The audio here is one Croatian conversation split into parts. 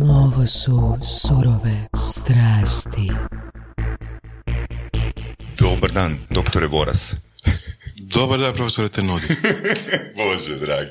Ovo su surove strasti. Dobar dan, doktore Voras. Dobar dan, profesore Tenodi. Bože, dragi.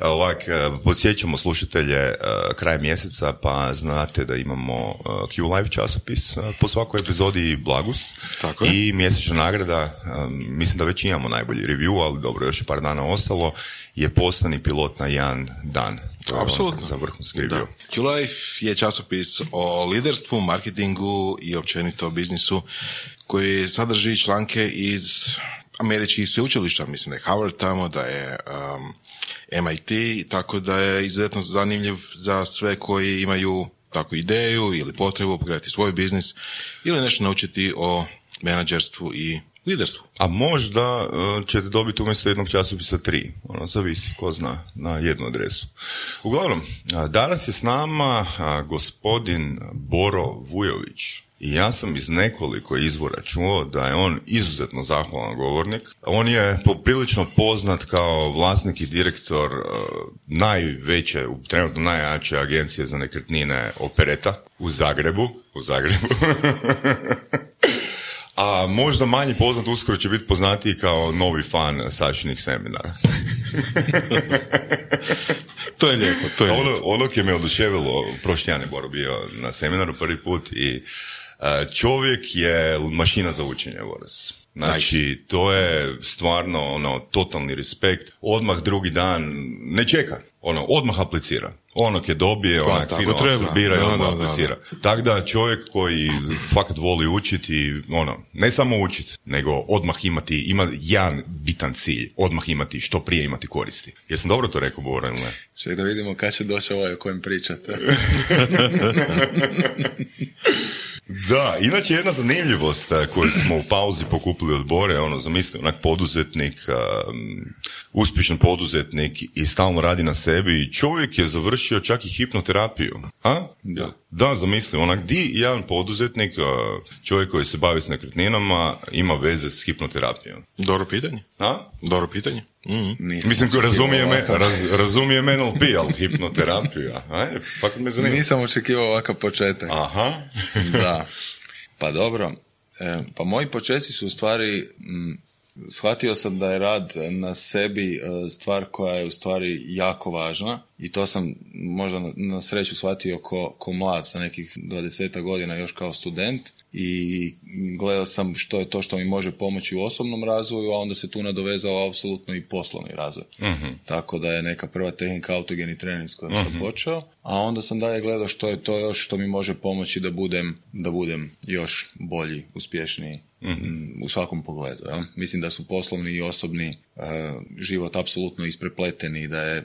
Ovak, e, podsjećamo slušatelje e, kraj mjeseca, pa znate da imamo e, Q Live časopis po svakoj epizodi Blagus. Tako je. I mjesečna nagrada, mislim da već imamo najbolji review, ali dobro, još je par dana ostalo, je postani pilot na jedan dan. Apsolutno. Za vrhunski review. Q-Life je časopis o liderstvu, marketingu i općenito biznisu koji sadrži članke iz američkih sveučilišta, mislim da je Howard tamo, da je um, MIT, tako da je izuzetno zanimljiv za sve koji imaju takvu ideju ili potrebu pogledati svoj biznis ili nešto naučiti o menadžerstvu i liderstvu. A možda uh, ćete dobiti umjesto jednog časopisa tri, ono, zavisi, ko zna, na jednu adresu. Uglavnom, uh, danas je s nama uh, gospodin Boro Vujović, i ja sam iz nekoliko izvora čuo da je on izuzetno zahvalan govornik. On je poprilično poznat kao vlasnik i direktor najveće, trenutno najjače agencije za nekretnine Opereta u Zagrebu. U Zagrebu. A možda manje poznat uskoro će biti poznatiji kao novi fan sačnih seminara. to je lijepo, to je Ono, ono je me oduševilo, prošli je Boro bio na seminaru prvi put i Čovjek je mašina za učenje, Boris. Znači, to je stvarno ono, totalni respekt. Odmah drugi dan, ne čeka, ono, odmah aplicira. Onog je dobije, pa, onak fino absorbira i odmah aplicira. Tako da čovjek koji fakat voli učiti, ono, ne samo učiti, nego odmah imati, ima jedan bitan cilj, odmah imati, što prije imati koristi. Jesam dobro to rekao, Bora, ili ne? Ček da vidimo kad će doći ovaj o kojem pričate. Da, inače jedna zanimljivost eh, koju smo u pauzi pokupili od Bore, ono, zamisli, onak poduzetnik, um, uspješan poduzetnik i stalno radi na sebi i čovjek je završio čak i hipnoterapiju. A? Da. Da, zamisli, onak, di jedan poduzetnik, eh, čovjek koji se bavi s nekretninama, ima veze s hipnoterapijom? Dobro pitanje. A? Dobro pitanje. Mm Mislim, razumije, me, raz, razumije NLP, ali hipnoterapiju, ajde, fakat me zanima. Nisam očekivao ovakav početak. Aha. da. Pa dobro, e, pa moji početci su u stvari, shvatio sam da je rad na sebi e, stvar koja je u stvari jako važna i to sam možda na, sreću shvatio ko, ko mlad sa nekih 20 godina još kao student i gledao sam što je to što mi može pomoći u osobnom razvoju, a onda se tu nadovezao apsolutno i poslovni razvoj. uh Tako da je neka prva tehnika autogeni trening s kojom sam mhm. počeo, a onda sam dalje gledao što je to još što mi može pomoći da budem, da budem još bolji, uspješniji mhm. u svakom pogledu. Ja? Mislim da su poslovni i osobni uh, život apsolutno isprepleteni i da je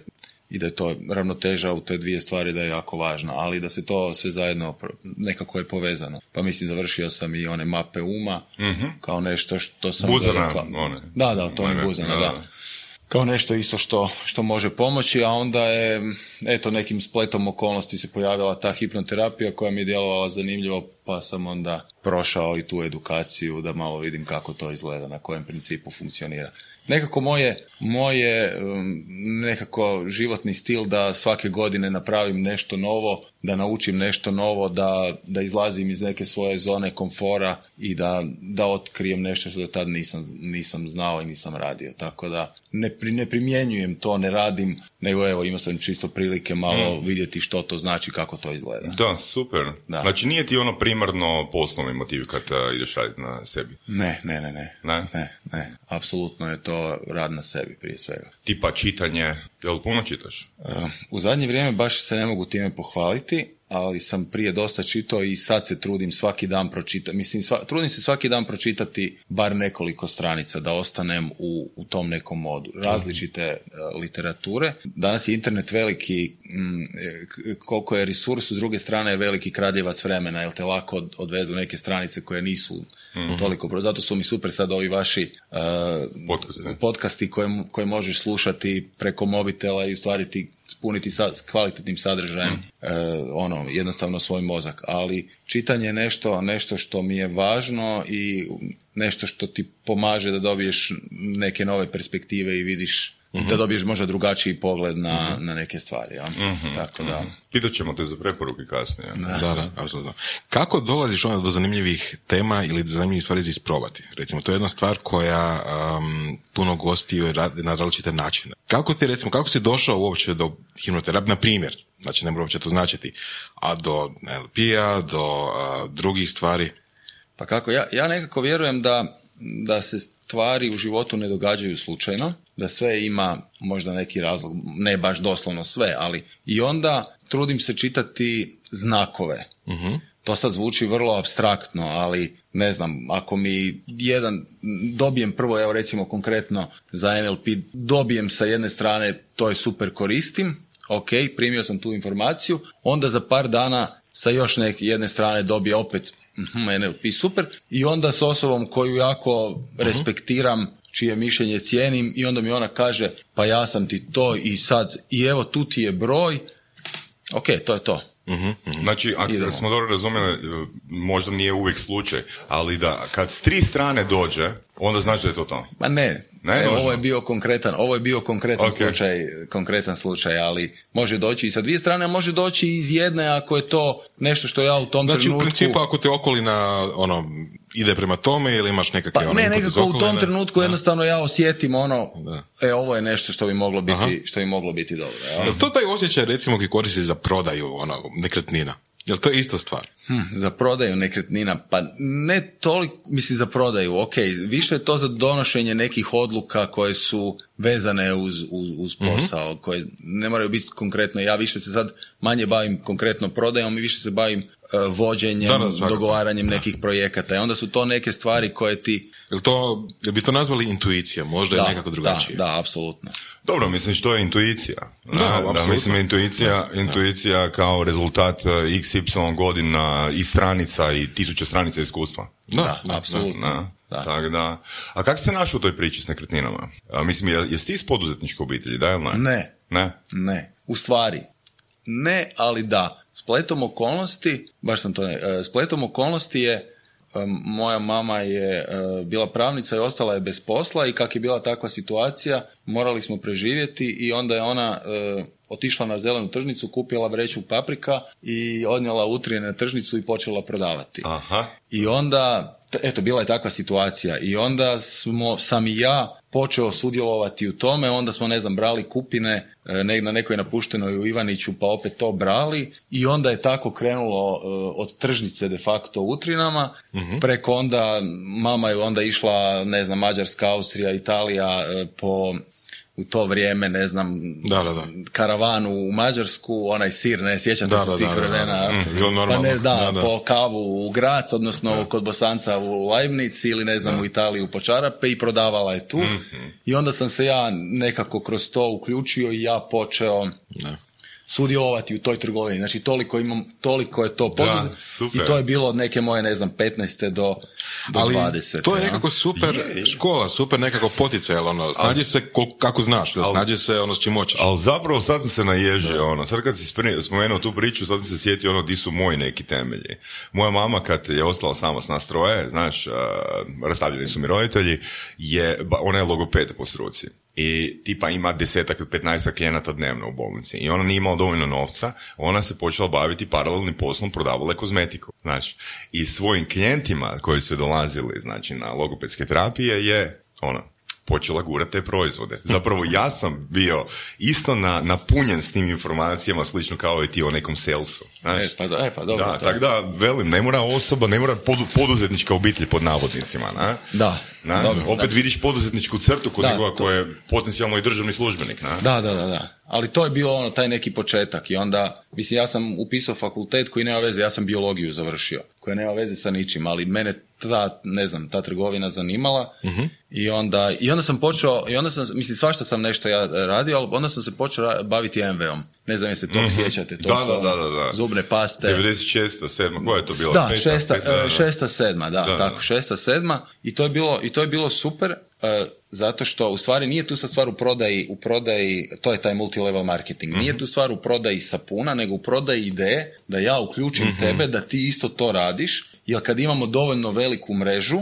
i da je to ravnoteža u te dvije stvari da je jako važna, ali da se to sve zajedno nekako je povezano. Pa mislim, završio sam i one mape uma, mm kao nešto što sam... Buzana, one. Da, da, to je Buzana, da. Kao nešto isto što, što može pomoći, a onda je, eto, nekim spletom okolnosti se pojavila ta hipnoterapija koja mi je djelovala zanimljivo, pa sam onda prošao i tu edukaciju da malo vidim kako to izgleda, na kojem principu funkcionira nekako moje, moje um, nekako životni stil da svake godine napravim nešto novo, da naučim nešto novo, da, da izlazim iz neke svoje zone komfora i da, da otkrijem nešto što do tad nisam, nisam znao i nisam radio. Tako da ne, ne primjenjujem to, ne radim, nego evo imao sam čisto prilike malo mm. vidjeti što to znači, kako to izgleda. Da, super. Da. Znači nije ti ono primarno poslovni motiv kad uh, ideš raditi na sebi? Ne, ne, ne, ne. Ne? Ne, ne. Apsolutno je to rad na sebi prije svega. Tipa čitanje, jel puno čitaš? Uh, u zadnje vrijeme baš se ne mogu time pohvaliti, ali sam prije dosta čitao i sad se trudim svaki dan pročitati, mislim, sva, trudim se svaki dan pročitati bar nekoliko stranica da ostanem u, u tom nekom modu. Različite e, literature. Danas je internet veliki, mm, e, koliko je resurs, s druge strane je veliki kradjevac vremena, jer te lako od, odvezu neke stranice koje nisu mm toliko, zato su mi super sad ovi vaši uh, podcasti koje, koje možeš slušati preko mobitela i u stvari ti puniti sa, kvalitetnim sadržajem mm. ono jednostavno svoj mozak ali čitanje je nešto, nešto što mi je važno i nešto što ti pomaže da dobiješ neke nove perspektive i vidiš da dobiješ možda drugačiji pogled na, na neke stvari. Ja? Tako da... Pitat ćemo te za preporuke kasnije. Da, da, apsolutno. Kako dolaziš onda do zanimljivih tema ili do zanimljivih stvari za isprobati? Recimo, to je jedna stvar koja um, puno gostiju na različite načine. Kako ti, recimo, kako si došao uopće do hipnoterapije, na primjer, znači ne mora uopće to značiti, a do LP-a, do uh, drugih stvari? Pa kako, ja, ja nekako vjerujem da, da se stvari u životu ne događaju slučajno, da sve ima možda neki razlog, ne baš doslovno sve, ali i onda trudim se čitati znakove. To sad zvuči vrlo abstraktno, ali ne znam, ako mi jedan, dobijem prvo, evo recimo konkretno za NLP, dobijem sa jedne strane, to je super koristim, ok, primio sam tu informaciju, onda za par dana sa još neke jedne strane dobije opet mhm, NLP super i onda s osobom koju jako respektiram, čije mišljenje cijenim i onda mi ona kaže pa ja sam ti to i sad i evo tu ti je broj, ok, to je to. Znači, ako Idemo. smo dobro razumjeli, e, možda nije uvijek slučaj, ali da kad s tri strane dođe, onda znači da je to to. Ma ne, Ne, nužno. ovo je bio konkretan, ovo je bio konkretan Ok. slučaj, konkretan slučaj, ali može doći i sa dvije strane, a može doći i iz jedne ako je to nešto što ja u tom Znači, u trenutku... principu, ako te okolina, ono, ide prema tome ili imaš nekakve... Pa ono, ne, nekako u tom trenutku jednostavno ja osjetim ono, Da. e, ovo je nešto što bi moglo biti, što bi moglo biti dobro. jel? Jel to taj osjećaj, recimo, koji koristiš za prodaju, ono, nekretnina? Jel to je ista stvar? Hm, za prodaju nekretnina, pa ne toliko, mislim za prodaju, ok, više je to za donošenje nekih odluka koje su vezane uz, uz, uz Mhm. posao, koje ne moraju biti konkretno, ja više se sad manje bavim konkretno prodajom i više se bavim e, vođenjem, Da, da, dogovaranjem nekih projekata i onda su to neke stvari koje ti... Jel to, jel bi to nazvali intuicija? Možda je nekako drugačije. Da, da, apsolutno. Dobro, mislim što je intuicija. Da, apsolutno. mislim intuicija, intuicija kao rezultat e, XY godina i stranica i tisuća stranica iskustva. Da, da, apsolutno. Da. Tak da. A kako se našao u toj priči s nekretninama? A, mislim, je, jesi ti iz poduzetničke obitelji, da ili ne? Ne. Ne? Ne. U stvari, ne, ali da. Spletom okolnosti, baš sam to ne, e, spletom okolnosti je, e, moja mama je e, bila pravnica i ostala je bez posla i kak je bila takva situacija, morali smo preživjeti i onda je ona otišla na zelenu tržnicu, kupila vreću paprika i odnijela utrije na tržnicu i počela prodavati. Aha. I onda, eto, bila je takva situacija. I onda smo, sam i ja počeo sudjelovati u tome, onda smo, ne znam, brali kupine e, ne, na nekoj napuštenoj u Ivaniću, pa opet to brali. I onda je tako krenulo e, od tržnice de facto u Utrinama, preko onda, mama je onda išla, ne znam, Mađarska, Austrija, Italija e, po u to vrijeme, ne znam, Da, da, da. karavanu u Mađarsku, onaj sir, ne, sjećate Da, se da, tih vremena. Mm, pa ne, da, Da, da. po kavu u Grac, odnosno kod Bosanca u Leibnici ili ne znam u Italiju po čarape i prodavala je tu. Mhm. I onda sam se ja nekako kroz to uključio i ja počeo Da. Sudjelovati u toj trgovini. Znači toliko imam, toliko je to poduzet. super. I to je bilo od neke moje, ne znam, 15. do, do Ali 20. to je ja. nekako super škola, super nekako poticaj, jel ono, snađi se kol- kako znaš, jel, snađi se ono s čim hoćeš. Ali zapravo sad sam se naježio, ono, sad kad si spomenuo tu priču, sad sam se sjetio ono di su moji neki temelji. Moja mama kad je ostala sama s nas troje, znaš, uh, rastavljeni su mi roditelji, je, ona je logoped po struci. I tipa ima desetak, petnaestak klijenata dnevno u bolnici. I ona nije imala dovoljno novca, ona se počela baviti paralelnim poslom, prodavala je kozmetiku. Znači, i svojim klijentima koji su dolazili, znači, na logopedske terapije je, ono, počela gurati te proizvode. Zapravo ja sam bio isto na, napunjen s tim informacijama, slično kao i ti o nekom salesu. Znaš? E, pa, do- e, pa dobro. da, tako da, velim, ne mora osoba, ne mora podu, poduzetnička obitelj pod navodnicima, na? Da, Na? dobro, Opet znači- vidiš poduzetničku crtu kod Da, nekoga to- ko je potencijalno i državni službenik, na? Da, da, da, da. Ali to je bilo ono, taj neki početak i onda, mislim, ja sam upisao fakultet koji nema veze, ja sam biologiju završio, koja nema veze sa ničim, ali mene ta, ne znam, ta trgovina zanimala i, onda, i onda sam počeo, i onda sam, mislim, svašta sam nešto ja radio, ali onda sam se počeo baviti MV-om. Ne znam jesi se tog sjećate. To Da, su da, da, da, da. Zubne paste. 96. 7. Koja je to bila? Da, Peta? šesta, Peta, da. e, šesta, sedma, da, Da, tako, šesta, sedma i to je bilo, i to je bilo super e, zato što u stvari nije tu sad stvar u prodaji, u prodaji, to je taj multilevel marketing, Mhm. nije tu stvar u prodaji sapuna, nego u prodaji ideje da ja uključim Mhm. tebe, da ti isto to radiš jer kad imamo dovoljno veliku mrežu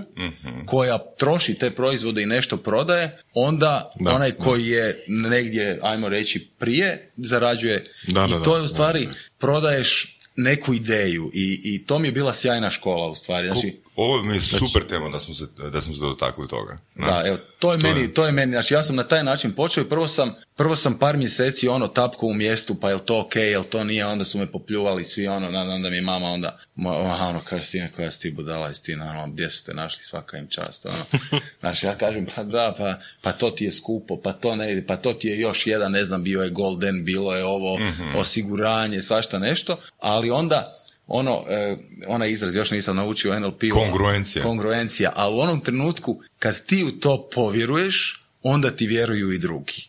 koja troši te proizvode i nešto prodaje, onda Da, onaj koji je negdje, ajmo reći, prije, zarađuje. Da, I to je u stvari, prodaješ neku ideju i, i to mi je bila sjajna škola u stvari. Znači, Ovo mi je super tema da smo se, da smo se dotakli toga. Ne? Da, evo, to je meni, to je meni, znači ja sam na taj način počeo i prvo sam, prvo sam par mjeseci ono tapko u mjestu, pa jel to ok, jel to nije, onda su me popljuvali svi ono, onda, mi je mama onda, mo- aha, ono, kaže, sine, koja si ti budala, jesi ti, ono, gdje su te našli, svaka im čast, ono. Znači, ja kažem, pa da, pa, pa to ti je skupo, pa to ne pa to ti je još jedan, ne znam, bio je golden, bilo je ovo, osiguranje, svašta nešto, ali onda, ono, e, onaj izraz još nisam naučio u NLP-u. Kongruencija. Kongruencija, ali u onom trenutku kad ti u to povjeruješ, onda ti vjeruju i drugi.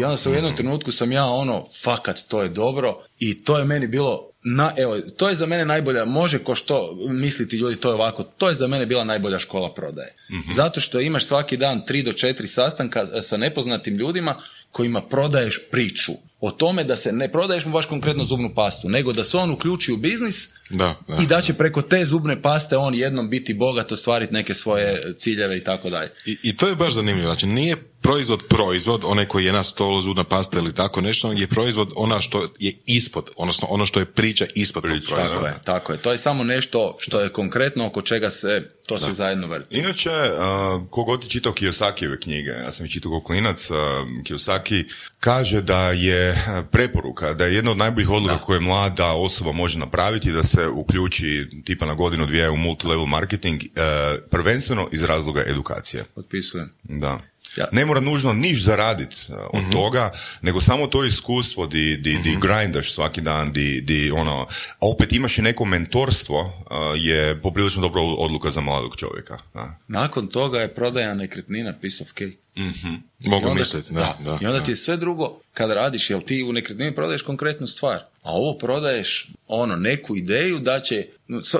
I onda sam u jednom trenutku sam ja ono, fakat, to je dobro i to je meni bilo, na, evo, to je za mene najbolja, može ko što misliti ljudi, to je ovako, to je za mene bila najbolja škola prodaje. Zato što imaš svaki dan tri do četiri sastanka sa nepoznatim ljudima kojima prodaješ priču. O tome da se ne prodaješ mu baš konkretno zubnu pastu, nego da se on uključi u biznis Da, da. i da će preko te zubne paste on jednom biti bogat, ostvariti neke svoje ciljeve i tako dalje. I, I to je baš zanimljivo. Znači, nije proizvod proizvod, onaj koji je na stolu, zubna pasta ili tako nešto, je proizvod ona što je ispod, odnosno ono što je priča ispod tog Priča, proizvoda. Tako je, tako je. To je samo nešto što je konkretno oko čega se to sve zajedno vrti. Inače, uh, kogod je čitao Kiyosakijeve knjige, ja sam ih čitao klinac, uh, Kiyosaki kaže da je preporuka, da je jedna od najboljih odluka koje mlada osoba može napraviti da se uključi tipa na godinu dvije u multilevel marketing, uh, prvenstveno iz razloga edukacije. Potpisujem. Da. Ja. Ne mora nužno niš zaradit uh, od toga, nego samo to iskustvo di, di, di grindaš svaki dan, di, di ono, a opet imaš i neko mentorstvo, uh, je poprilično dobra odluka za mladog čovjeka. Da. Nakon toga je prodaja nekretnina piece of cake. Mogu I onda- misliti, da, da. I onda ti je sve drugo, kad radiš, jel ti u nekretnini prodaješ konkretnu stvar, a ovo prodaješ ono, neku ideju da će,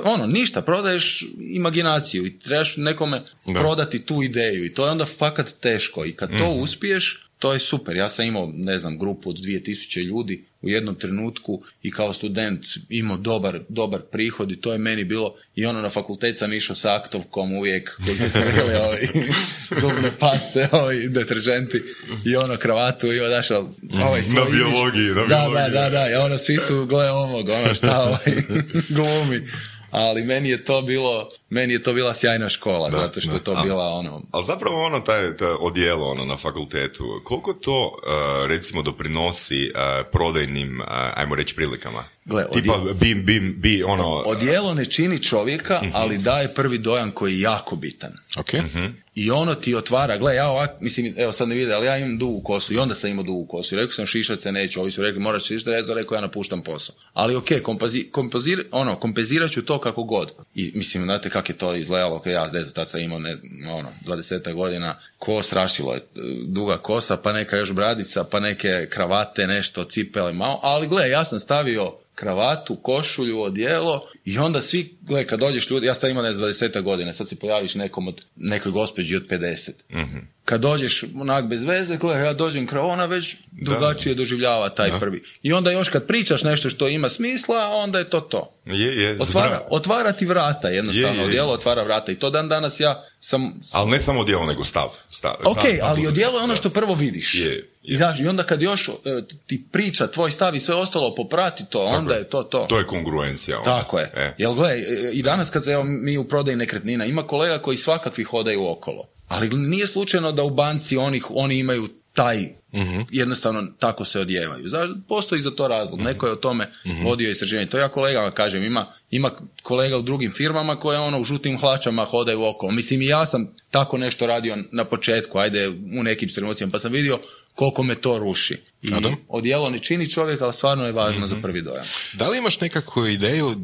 ono, ništa, prodaješ imaginaciju i trebaš nekome Da. prodati tu ideju i to je onda fakat teško i kad to Mhm. uspiješ, to je super. Ja sam imao, ne znam, grupu od 2000 ljudi u jednom trenutku i kao student imao dobar, dobar prihod i to je meni bilo i ono na fakultet sam išao sa aktovkom uvijek koji se smijeli ovi zubne paste, ovi deterženti i ono kravatu i ono dašao ovaj Na biologiji, na da, biologiji. Da, da, da, i ono svi su gle ovog, ono šta ovaj glumi. Ali meni je to bilo, meni je to bila sjajna škola, Da, zato što da. je to bila ono, Ali zapravo ono, taj, taj odijelo ono, na fakultetu, koliko to uh, recimo doprinosi uh, prodajnim, uh, ajmo reći, prilikama? Gle, Tipa, odje- bi, bi, bi, ono... Odijelo ne čini čovjeka, ali daje prvi dojam koji je jako bitan. Ok. I ono ti otvara, gle, ja ovak, mislim, evo sad ne vide, ali ja imam dugu kosu i onda sam imao dugu kosu. I rekao sam šišat se neću, ovi su rekli moraš šišat, ja sam rekao ja napuštam posao. Ali ok, kompozi, kompozir, ono, kompenzirat ću to kako god. I mislim, znate kako je to izgledalo, ok, ja ne znam, tad sam imao, ne, ono, 20 godina, kos rašilo je, duga kosa, pa neka još bradica, pa neke kravate, nešto, cipele, malo, ali gle, ja sam stavio kravatu, košulju, odijelo i onda svi, gle, kad dođeš ljudi, ja sad imam ne znam 20 godina, sad se pojaviš nekom od, nekoj gospođi od 50. Kad dođeš onak bez veze, gle, ja dođem kraj ona već drugačije doživljava taj prvi. I onda još kad pričaš nešto što ima smisla, onda je to to. Je, je, Otvara, otvara ti vrata, jednostavno, Je, je. odijelo otvara vrata i to dan danas ja sam Ali ne samo odijelo, nego stav. stav Ok, stav- stav- ali odijelo je ono što prvo vidiš. Je, je. I, znaš, I onda kad još e, ti priča, tvoj stav i sve ostalo poprati to, onda je to to. To je kongruencija. onda. Tako je. E. Jel gle, e, i danas kad se evo, mi u prodaji nekretnina, ima kolega koji svakakvi hodaju okolo. Ali nije slučajno da u banci onih, oni imaju taj, jednostavno tako se odjevaju. Postoji za to razlog. Neko je o tome vodio istraživanje. To ja kolegama kažem, ima, ima kolega u drugim firmama koje ono u žutim hlačama hodaju okolo. Mislim i ja sam tako nešto radio na početku, ajde u nekim trenucima, pa sam vidio koliko me to ruši. I odijelo ne čini čovjek, ali stvarno je važno za prvi dojam. Da li imaš nekakvu ideju,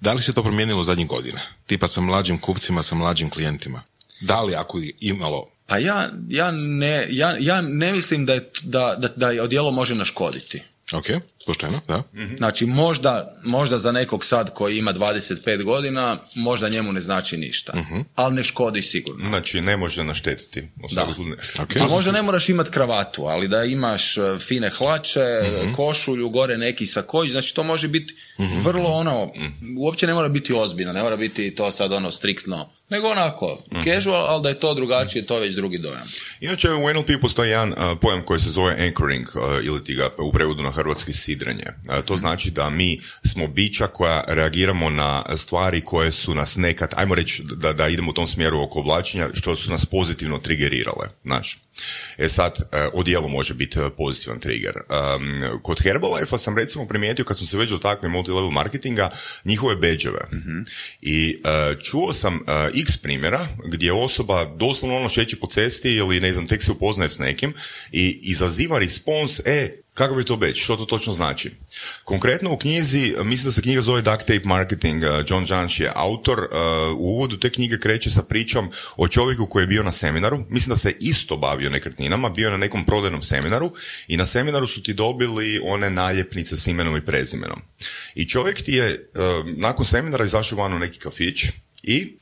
da li se to promijenilo zadnjih godina? Tipa sa mlađim kupcima, sa mlađim klijentima? Da li ako je imalo? Pa ja, ja, ne, ja, ja ne mislim da, je, da, da, da je odijelo može naškoditi. Ok. Pošteno, da. Znači možda, možda za nekog sad koji ima 25 godina, možda njemu ne znači ništa. Ali ne škodi sigurno. Znači, ne može naštetiti. Da. svakom slučaju. Ok. A možda ne moraš imati kravatu, ali da imaš e, fine hlače, Mhm. košulju, gore neki sakoć, znači to može biti Mhm. vrlo ono, uopće ne mora biti ozbiljno, ne mora biti to sad ono striktno, nego onako, Mhm. casual, ali da je to drugačije, to je već drugi dojam. Inače, u NLP postoji jedan uh, pojam koji se zove anchoring, uh, ili ti ga u prevodu na hrvatski sidrenje. To znači da mi smo bića koja reagiramo na stvari koje su nas nekad, ajmo reći da, da idemo u tom smjeru oko oblačenja, što su nas pozitivno trigerirale. Znaš. E sad, odijelo može biti pozitivan trigger. Um, kod Herbalife sam recimo primijetio kad smo se već dotakli multilevel marketinga, njihove beđeve. I uh, čuo sam x primjera gdje osoba doslovno ono šeće po cesti ili ne znam, tek se upoznaje s nekim i izaziva respons, e, kakav je to beđ, što to točno znači? Konkretno u knjizi, mislim da se knjiga zove Duct Tape Marketing, uh, John Janš je autor, uh, u uvodu te knjige kreće sa pričom o čovjeku koji je bio na seminaru, mislim da se isto bavio nekretninama, bio je na nekom prodajnom seminaru i na seminaru su ti dobili one naljepnice s imenom i prezimenom. I čovjek ti je uh, nakon seminara izašao van u neki kafić i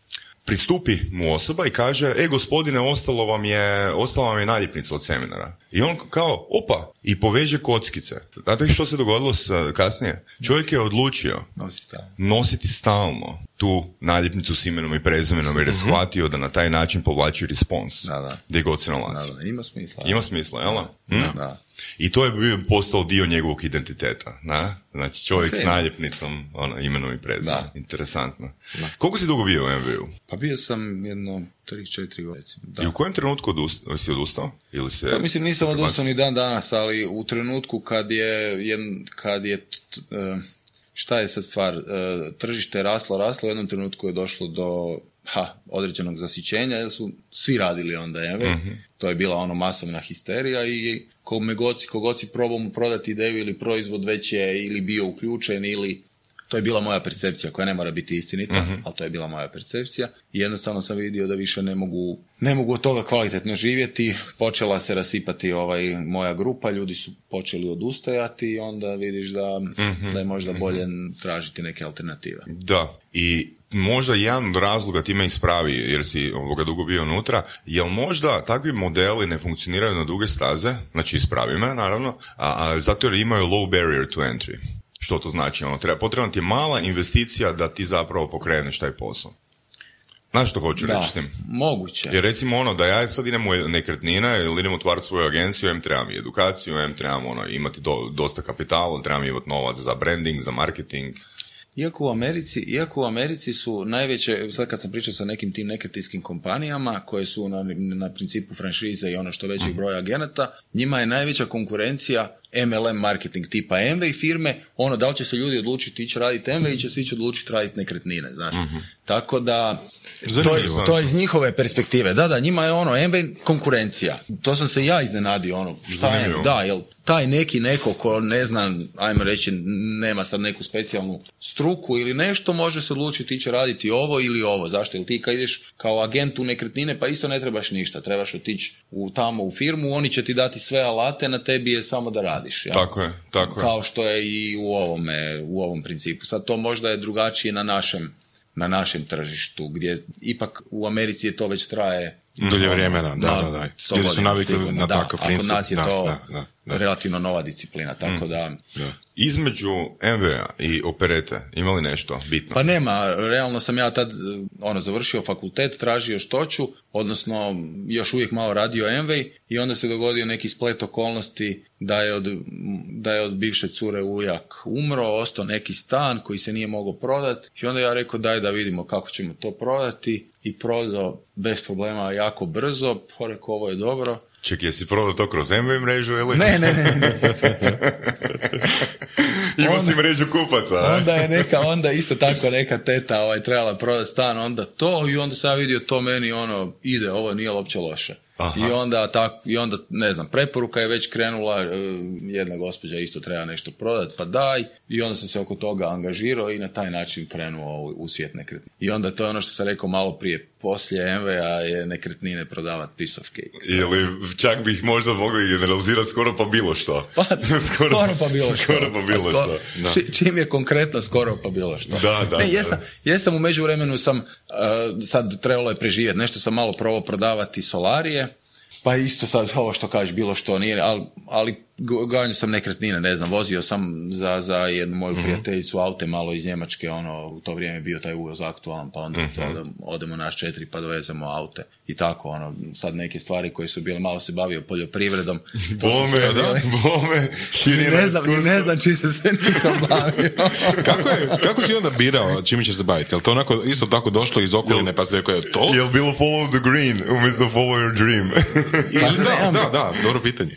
pristupi mu osoba i kaže, e gospodine, ostalo vam je, ostala vam je naljepnica od seminara. I on kao, opa, i poveže kockice. Znate što se dogodilo s, kasnije? Čovjek je odlučio Nosi stav. nositi stalno tu naljepnicu s imenom i prezimenom jer je shvatio da na taj način povlači respons. Da, da. Gdje god se nalazi. Da, da, ima smisla. Ima smisla, jel? Hm? Da. I to je bio postao dio njegovog identiteta, da? Znači čovjek Ok. s naljepnicom, ono, imenom i prezimenom. Da. Interesantno. Koliko si dugo bio u MVU? Pa bio sam jedno 3-4 godine. Da. I u kojem trenutku odustao? si odustao? Ili se... Pa mislim nisam odustao ni dan danas, ali u trenutku kad je, jedn- kad je t- t- e, šta je sad stvar, E, tržište je raslo, raslo, u jednom trenutku je došlo do ha, određenog zasićenja, jer su svi radili onda, jeve. To je bila ono masovna histerija i kome god si, kogod si probao mu prodati ideju ili proizvod već je ili bio uključen ili to je bila moja percepcija koja ne mora biti istinita, ali to je bila moja percepcija. I jednostavno sam vidio da više ne mogu, ne mogu od toga kvalitetno živjeti, počela se rasipati ovaj moja grupa, ljudi su počeli odustajati i onda vidiš da, da je možda bolje tražiti neke alternative. Da, i možda jedan od razloga time ispravi, jer si ovoga dugo bio unutra, jel možda takvi modeli ne funkcioniraju na duge staze, znači ispravi me, naravno, a, a zato jer imaju low barrier to entry. Što to znači? Ono, treba, potrebna ti je mala investicija da ti zapravo pokreneš taj posao. Znaš što hoću Da, reći tim? moguće. Jer recimo ono, da ja sad idem u nekretnine ili idem otvarati svoju agenciju, em trebam i edukaciju, em trebam ono, imati do, dosta kapitala, trebam imati novac za branding, za marketing. Iako u Americi, iako u Americi su najveće, sad kad sam pričao sa nekim tim nekretninskim kompanijama koje su na, na principu franšize i ono što većeg broja agenata, njima je najveća konkurencija MLM marketing tipa MV firme, ono da li će se ljudi odlučiti ići raditi MV ili će se ići odlučiti raditi nekretnine, znaš. Tako da to je, to je iz njihove perspektive. Da, da, njima je ono MV konkurencija. To sam se ja iznenadio, ono, šta je, da, jel taj neki neko ko ne zna, ajmo reći, nema sad neku specijalnu struku ili nešto, može se odlučiti ići raditi ovo ili ovo. Zašto? Jer ti kad ideš kao agent u nekretnine, pa isto ne trebaš ništa. Trebaš otići u, tamo u firmu, oni će ti dati sve alate, na tebi je samo da radiš. jel? Tako je, tako je. Kao što je i u ovome, u ovom principu. Sad to možda je drugačije na našem na našem tržištu, gdje ipak u Americi je to već traje Dulje vremena, da, na da, da. 100 Ljudi su navikli sigurno, na takav princip. kod nas je Da, to da, da, da. relativno nova disciplina, tako da... Između MV-a i operete imali nešto bitno? Pa nema, realno sam ja tad ono, završio fakultet, tražio što ću, odnosno još uvijek malo radio MV i onda se dogodio neki splet okolnosti da je od, da je od bivše cure ujak umro, ostao neki stan koji se nije mogao prodati i onda ja rekao daj da vidimo kako ćemo to prodati i prodao bez problema jako brzo, rekao ovo je dobro. Čekaj, jesi prodao to kroz MV mrežu ili? Ne, ne, ne, ne. Imao si mrežu kupaca, a? onda je neka, onda isto tako neka teta ovaj, trebala prodati stan, onda to i onda sam vidio to meni ono ide, ovo nije uopće loše. I onda, tak, I onda, ne znam, preporuka je već krenula, e, jedna gospođa isto treba nešto prodati, pa daj. I onda sam se oko toga angažirao i na taj način krenuo u svijet nekretnina. I onda to je ono što sam rekao malo prije, poslije MV-a je nekretnine prodavat piece of cake. Ili čak bi ih možda mogli generalizirati skoro pa bilo što. Pa, skoro, pa bilo što. Skoro pa bilo skoro- što. Da. či- Čim je konkretno skoro pa bilo što. Da, da, ne, da, jesam, jesam u međuvremenu sam, uh, sad trebalo je preživjeti, nešto sam malo probao prodavati solarije, pa isto sad ovo što kažeš, bilo što nije, ali, ali go- ganjao sam nekretnine, ne znam, vozio sam za, za jednu moju Mhm. prijateljicu aute malo iz Njemačke, ono, u to vrijeme je bio taj uvoz aktualan, pa onda Mhm. odem- odemo naš četiri pa dovezemo aute i tako, ono, sad neke stvari koje su bile, malo se bavio poljoprivredom. Bome, da, bile- bome, širina ne znam, ne znam čiji se sve nisam bavio. Kako, je, kako si onda birao čime ćeš se baviti? Jel to onako isto tako došlo iz okoline pa si rekao je to? Jel bilo follow the green umjesto follow your dream? Ili, da, da, da, dobro pitanje.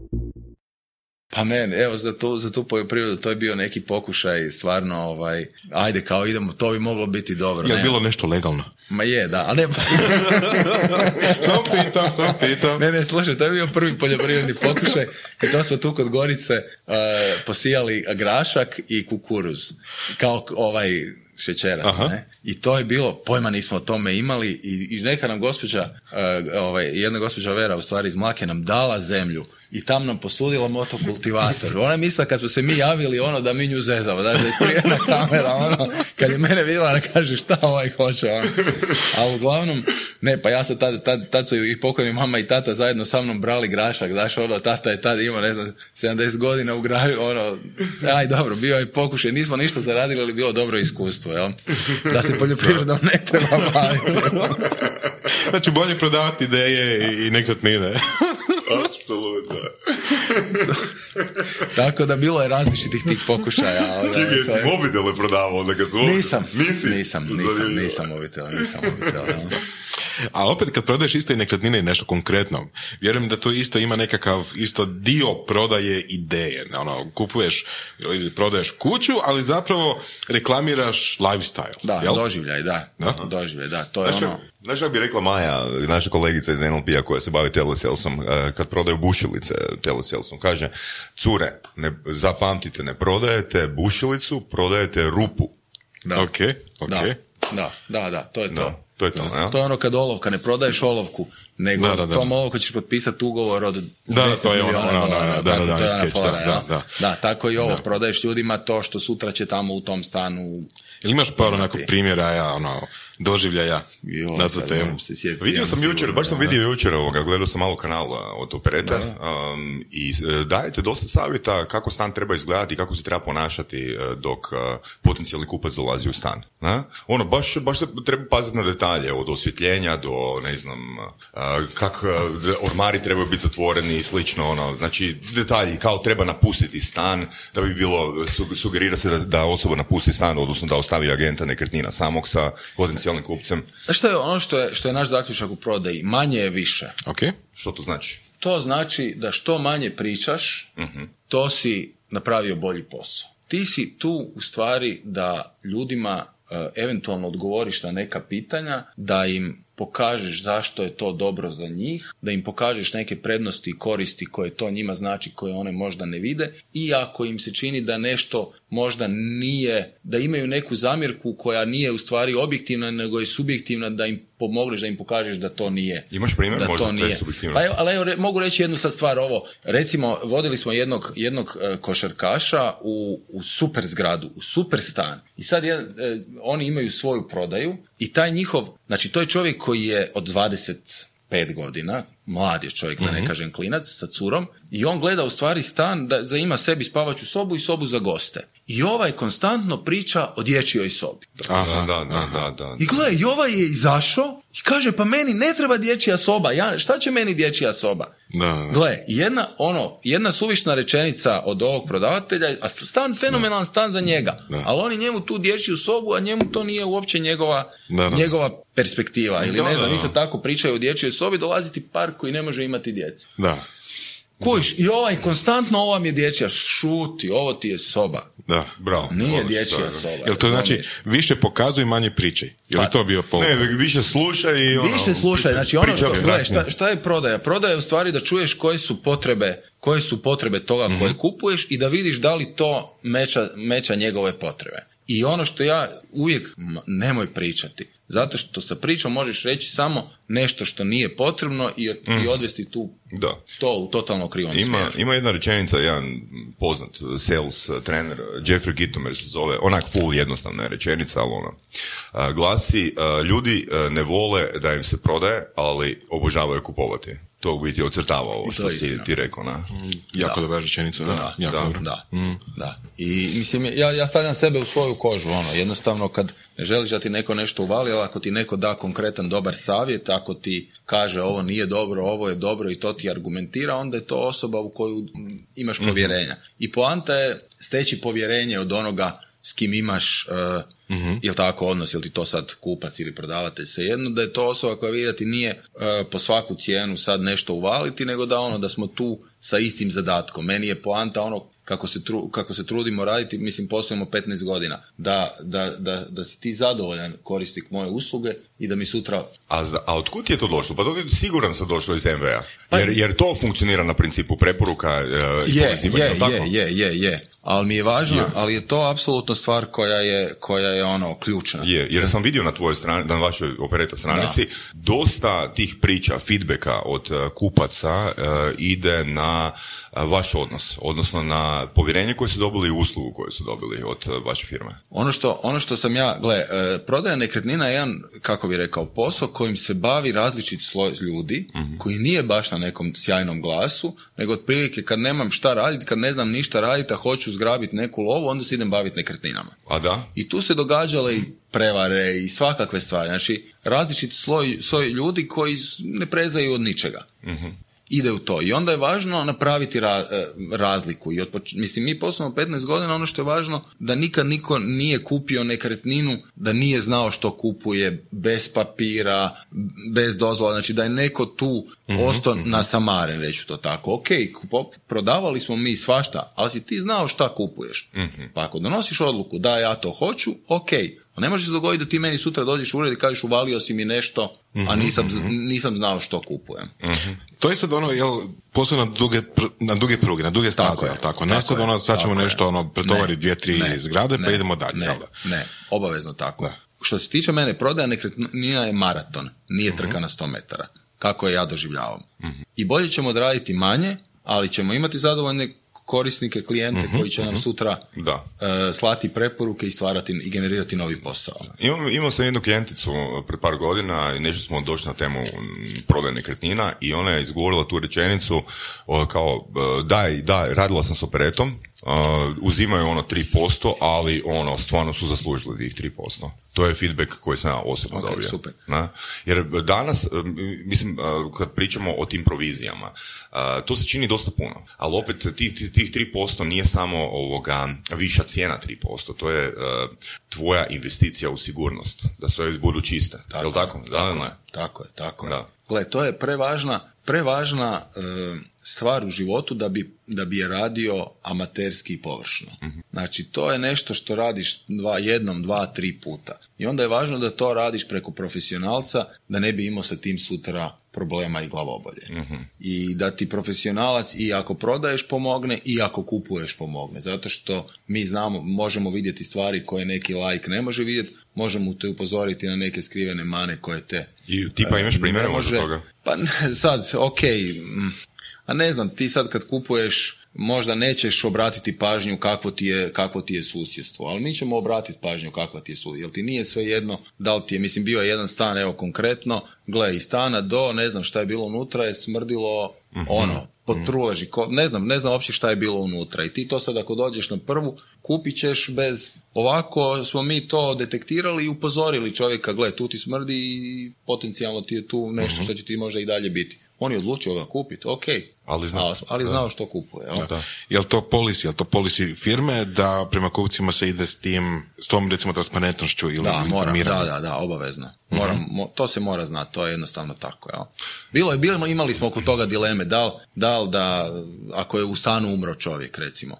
Pa ne, ne, evo za tu, za tu poljoprivredu to je bio neki pokušaj stvarno, ovaj, ajde kao idemo, to bi moglo biti dobro. Jel ne? bilo nešto legalno? Ma je, da, ali ne, Sam pitam, sam pitam. ne, ne, slušaj, to je bio prvi poljoprivredni pokušaj i to smo tu kod Gorice uh, posijali grašak i kukuruz, kao ovaj šećerac, Aha. ne? I to je bilo, pojma nismo o tome imali i, i neka nam gospođa, uh, ovaj, jedna gospođa Vera u stvari iz Mlake nam dala zemlju i tam nam posudila motokultivator. Ona je kad smo se mi javili ono da mi nju zezamo, da je iskrivena kamera, ono, kad je mene vidjela da kaže šta ovaj hoće, ono. A uglavnom, ne, pa ja sam tad, tad, tad su i pokojni mama i tata zajedno sa mnom brali grašak, znaš, ono, tata je tad imao, ne znam, 70 godina u grašu, ono, aj dobro, bio je pokušaj, nismo ništa zaradili, ali bilo dobro iskustvo, jel? Da se poljoprivredom ne treba baviti. Znači, bolje prodavati ideje i, i nekretnine. Apsolutno. Tako da bilo je različitih tih pokušaja. Čekaj, jesi je- mobitele prodavao onda kad su... Nisam, nisam, nisam, Zanimljivo. nisam mobitel, nisam mobitel. A opet kad prodaješ isto i nekretnine i nešto konkretno, vjerujem da to isto ima nekakav isto dio prodaje ideje. Ono, kupuješ ili prodaješ kuću, ali zapravo reklamiraš lifestyle. Da, jel? doživljaj, da. Da? Doživljaj, da. To je Znaš, ono... znaš kako bi rekla Maja, naša kolegica iz NLP-a koja se bavi telesalesom, eh, kad prodaju bušilice telesalesom, kaže, cure, ne, zapamtite, ne prodajete bušilicu, prodajete rupu. Da. Ok, ok. Da, da, da, da, to je Da, to. To je to, ja. To je ono kad olovka, ne prodaješ olovku, nego Da, da, da. tom olovku ćeš potpisati ugovor od 10 Da, da, to je ono, milijuna ono, dolara, ono, da, tako, da, da, skeč, fora, da, da, da. Da, tako i ovo, prodaješ ljudima to što sutra će tamo u tom stanu Ili imaš par onako primjera, ja, ono, doživljaja Joj, na tu temu? se sjetiti, Vidio sam sigurno, jučer, baš sam vidio jučer ovoga, gledao sam malo kanala od operete um, i e, dajete dosta savjeta kako stan treba izgledati i kako se treba ponašati e, dok e, potencijalni kupac dolazi u stan. Na? Ono, baš, baš se treba paziti na detalje, od osvjetljenja do, ne znam, e, kak ormari trebaju biti zatvoreni i slično, ono, znači detalji, kao treba napustiti stan, da bi bilo, su- sugerira se da, da osoba napusti stan, odnosno da ostavi agenta nekretnina samog sa potencijalnim kupcem. Znaš što je ono što je, što je naš zaključak u prodaji? Manje je više. Ok, Što to znači? To znači da što manje pričaš, to si napravio bolji posao. Ti si tu u stvari da ljudima e, eventualno odgovoriš na neka pitanja, da im pokažeš zašto je to dobro za njih, da im pokažeš neke prednosti i koristi koje to njima znači, koje one možda ne vide i ako im se čini da nešto možda nije, da imaju neku zamjerku koja nije u stvari objektivna, nego je subjektivna, da im pomogneš, da im pokažeš da to nije. Imaš primjer da možda to nije. Pa evo, ali evo, re- mogu reći jednu sad stvar ovo. Recimo, vodili smo jednog, jednog e, košarkaša u, u super zgradu, u super stan. I sad jedan, e, oni imaju svoju prodaju i taj njihov, znači to je čovjek koji je od 25 godina, mlad je čovjek, da ne kažem klinac, sa curom, i on gleda u stvari stan da, da ima sebi spavaću sobu i sobu za goste. I ovaj konstantno priča o dječjoj sobi. da, da, da, da, da. I gle, i ovaj je izašao i kaže, pa meni ne treba dječja soba, ja, šta će meni dječja soba? Da, da. Gle, jedna, ono, jedna suvišna rečenica od ovog prodavatelja, a stan fenomenalan stan za njega, Da. ali oni njemu tu dječju sobu, a njemu to nije uopće njegova, Da, da. njegova perspektiva. Ili Da, ne znam, isto tako pričaju o dječjoj sobi, dolaziti par koji ne može imati djece. Da, Kuš, i ovaj konstantno, ovo vam je dječja, šuti, ovo ti je soba. Da. Bravo. Nije dječja da. soba. Jel to znači više pokazuj, manje pričaj? Je li Pa, to bio povod? Ne, više slušaj i ono... Više slušaj, znači ono što, gle, abstraktno. šta, šta je prodaja? Prodaja je u stvari da čuješ koje su potrebe, koje su potrebe toga koje kupuješ i da vidiš da li to meća, meća njegove potrebe. I ono što ja uvijek, nemoj pričati. Zato što sa pričom možeš reći samo nešto što nije potrebno i, i odvesti tu Mhm. Da. to u totalno krivom Ima, smjeru. ima jedna rečenica, jedan poznat sales uh, trener, uh, Jeffrey Gitomer se zove, onak full jednostavna je rečenica, ali ona uh, glasi, ljudi ne vole da im se prodaje, ali obožavaju kupovati. To u biti ocrtava ovo to što si ti rekao, na? Jako Da. dobra rečenica, da. Da, jako da, dobro. Da, da. I mislim, ja, ja stavljam sebe u svoju kožu, ono, jednostavno kad ne želiš da ti neko nešto uvali, ali ako ti neko da konkretan dobar savjet, ako ti kaže ovo nije dobro, ovo je dobro i to ti argumentira, onda je to osoba u koju mm, imaš povjerenja. I poanta je steći povjerenje od onoga s kim imaš uh, jel tako odnos, jel ti to sad kupac ili prodavatelj, svejedno, da je to osoba koja vidi nije uh, po svaku cijenu sad nešto uvaliti, nego da ono da smo tu sa istim zadatkom. Meni je poanta ono kako se, tru, kako se trudimo raditi, mislim poslujemo 15 godina, da, da, da, da si ti zadovoljan korisnik moje usluge i da mi sutra A, a otkud je to došlo? Pa to je siguran sam došlo iz MVA. Pa- Jer, jer to funkcionira na principu preporuka uh, i je, je, tako? je, je, je, je. Ali mi je važno, ali je to apsolutno stvar koja je, koja je ono ključna. Je, jer sam vidio na tvojoj strani, na vašoj opereta stranici, dosta tih priča, feedbacka od uh, kupaca uh, ide na uh, vaš odnos, odnosno na povjerenje koje su dobili i uslugu koju su dobili od uh, vaše firme. Ono što, ono što sam ja, gle, e, prodaja nekretnina je jedan, kako bi rekao, posao kojim se bavi različit sloj ljudi, koji nije baš na nekom sjajnom glasu, nego otprilike kad nemam šta raditi, kad ne znam ništa raditi, a hoću zgrabiti neku lovu, onda se idem baviti nekretninama. A da? I tu se događale i prevare i svakakve stvari. Znači, različit sloj, sloj ljudi koji ne prezaju od ničega. Ide u to. I onda je važno napraviti ra- e, razliku. I od poč- mislim, mi poslovno 15 godina, ono što je važno, da nikad niko nije kupio nekretninu, da nije znao što kupuje, bez papira, bez dozvola. Znači, da je neko tu ostao nasamaren, reću to tako. Ok, kupo- prodavali smo mi svašta, ali si ti znao šta kupuješ. Pa ako donosiš odluku da ja to hoću, ok. A ne može se dogoditi da ti meni sutra dođeš u ured i kažeš uvalio si mi nešto, a nisam, nisam znao što kupujem. To je sad ono, jel, posao na duge, pr- na duge pruge, na duge staze, Tako je, jel tako? Ne tako sad je, ono, sad ćemo nešto, ono, pretovari Ne, dvije, tri ne, zgrade, pa ne, idemo dalje, ne, jel da? Ne, obavezno tako. Da. Što se tiče mene, prodaja nekretnina je maraton, nije trka na 100 metara. Kako je ja doživljavam. I bolje ćemo odraditi manje, ali ćemo imati zadovoljne korisnike, klijente koji će nam sutra Da. e, slati preporuke i stvarati i generirati novi posao. Imam, imao sam jednu klijenticu pred par godina i nešto smo došli na temu mm, prodaje nekretnina i ona je izgovorila tu rečenicu o, kao e, daj, daj, radila sam s operetom, e, uzimaju ono 3%, ali ono, stvarno su zaslužili tih 3%. To je feedback koji sam ja osobno Ok, dobio. super. Na? Jer danas, e, mislim, e, kad pričamo o tim provizijama, e, to se čini dosta puno. Ali opet tih, tih, tih 3% nije samo ovoga viša cijena 3%, to je e, tvoja investicija u sigurnost, da sve budu čiste. Tako, Jel tako? Da, ili ne? Tako je, tako je. Da. Gle, to je prevažna, prevažna e, stvar u životu da bi, da bi je radio amaterski i površno. Znači, to je nešto što radiš dva, jednom, dva, tri puta. I onda je važno da to radiš preko profesionalca, da ne bi imao sa tim sutra problema i glavobolje. I da ti profesionalac i ako prodaješ pomogne i ako kupuješ pomogne. Zato što mi znamo, možemo vidjeti stvari koje neki like ne može vidjeti, možemo te upozoriti na neke skrivene mane koje te I tipa imaš ne primjere može- toga? Pa sad, ok, mm, a ne znam, ti sad kad kupuješ možda nećeš obratiti pažnju kakvo ti je, kakvo ti je susjedstvo, ali mi ćemo obratiti pažnju kakva ti je susjedstvo, jer ti nije sve jedno da li ti je, mislim, bio je jedan stan, evo konkretno, gle, iz stana do, ne znam šta je bilo unutra, je smrdilo ono, p, potruleži, ko, ne znam, ne znam uopće šta je bilo unutra i ti to sad ako dođeš na prvu, kupit ćeš bez, ovako smo mi to detektirali i upozorili čovjeka, gle, tu ti smrdi i potencijalno ti je tu nešto što će ti možda i dalje biti. On je odlučio ga kupiti, ok, Ali zna. ali, znao što kupuje. jel? Da. Jel to policy, jel to policy firme da prema kupcima se ide s tim, s tom recimo transparentnošću ili Da, moram, da, da, da, obavezno. Moram, mo- to se mora znati, to je jednostavno tako, jel? Bilo je, bilo, imali smo oko toga dileme, da li, da ako je u stanu umro čovjek, recimo.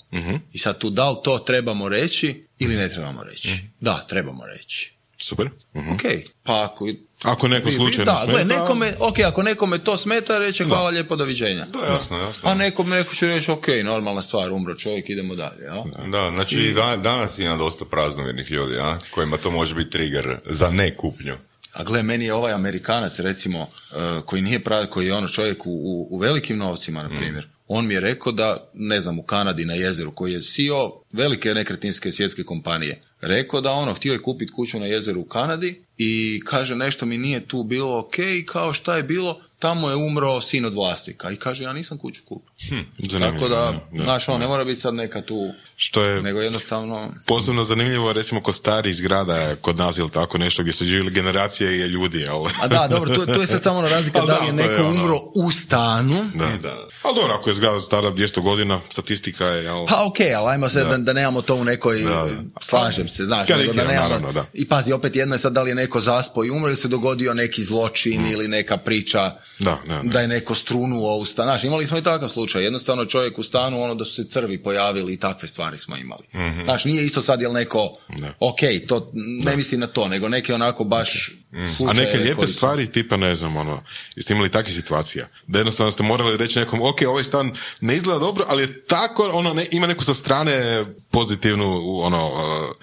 I sad tu, da li to trebamo reći ili ne trebamo reći? Da, trebamo reći. Super. Mhm. Ok, pa ako... Ako neko slučajno Da, smeta- nekome, ok, ako nekome to smeta, reće hvala lijepo, doviđenja. Da, jasno, jasno. A nekom, neko će reći, ok, normalna stvar, umro čovjek, idemo dalje, jel? Da, znači i da, danas ima dosta praznovjernih ljudi, a, kojima to može biti trigger za ne kupnju. A gle, meni je ovaj Amerikanac, recimo, eh, koji nije pravi, koji je ono čovjek u, u, u velikim novcima, na primjer, on mi je rekao da, ne znam, u Kanadi na jezeru, koji je CEO velike nekretninske svjetske kompanije, rekao da ono, htio je kupiti kuću na jezeru u Kanadi i kaže nešto mi nije tu bilo ok, kao šta je bilo, tamo je umro sin od vlasnika i kaže ja nisam kuću kupio. Zanimljivo, Tako da, da, znaš, ono, ne mora biti sad neka tu, Što je nego jednostavno... posebno zanimljivo recimo kod starih zgrada kod nas ili tako nešto gdje su živjeli generacije i ljudi, jel? A da, dobro, tu, tu je sad samo razlika Ali da da, li je to je neko ono- umro u stanu, Da. Da. Ali dobro, ako je zgrada stara 200 godina, statistika je, jel? Pa ok, ali ajmo se da, da nemamo to u nekoj, Da, da. slažem se, znaš, nego da Karikiram, nemamo, naravno, da. i pazi, opet jedno je sad da li je neko zaspo i umro ili se dogodio neki zločin ili neka priča Mm. Da, da, da. je neko strunuo u stan, znaš, imali smo i takav slučaj, jednostavno čovjek u stanu, ono da su se crvi pojavili i takve stvari smo imali. Znaš, nije isto sad jel neko. Da. ok, to, ne mislim na to, nego neke onako baš A slučajeve neke lijepe koji stvari, tipa ne znam, ono, jeste imali takvih situacija, da jednostavno ste morali reći nekom, ok, ovaj stan ne izgleda dobro, ali je tako, ono, ne, ima neku sa strane pozitivnu, ono, uh,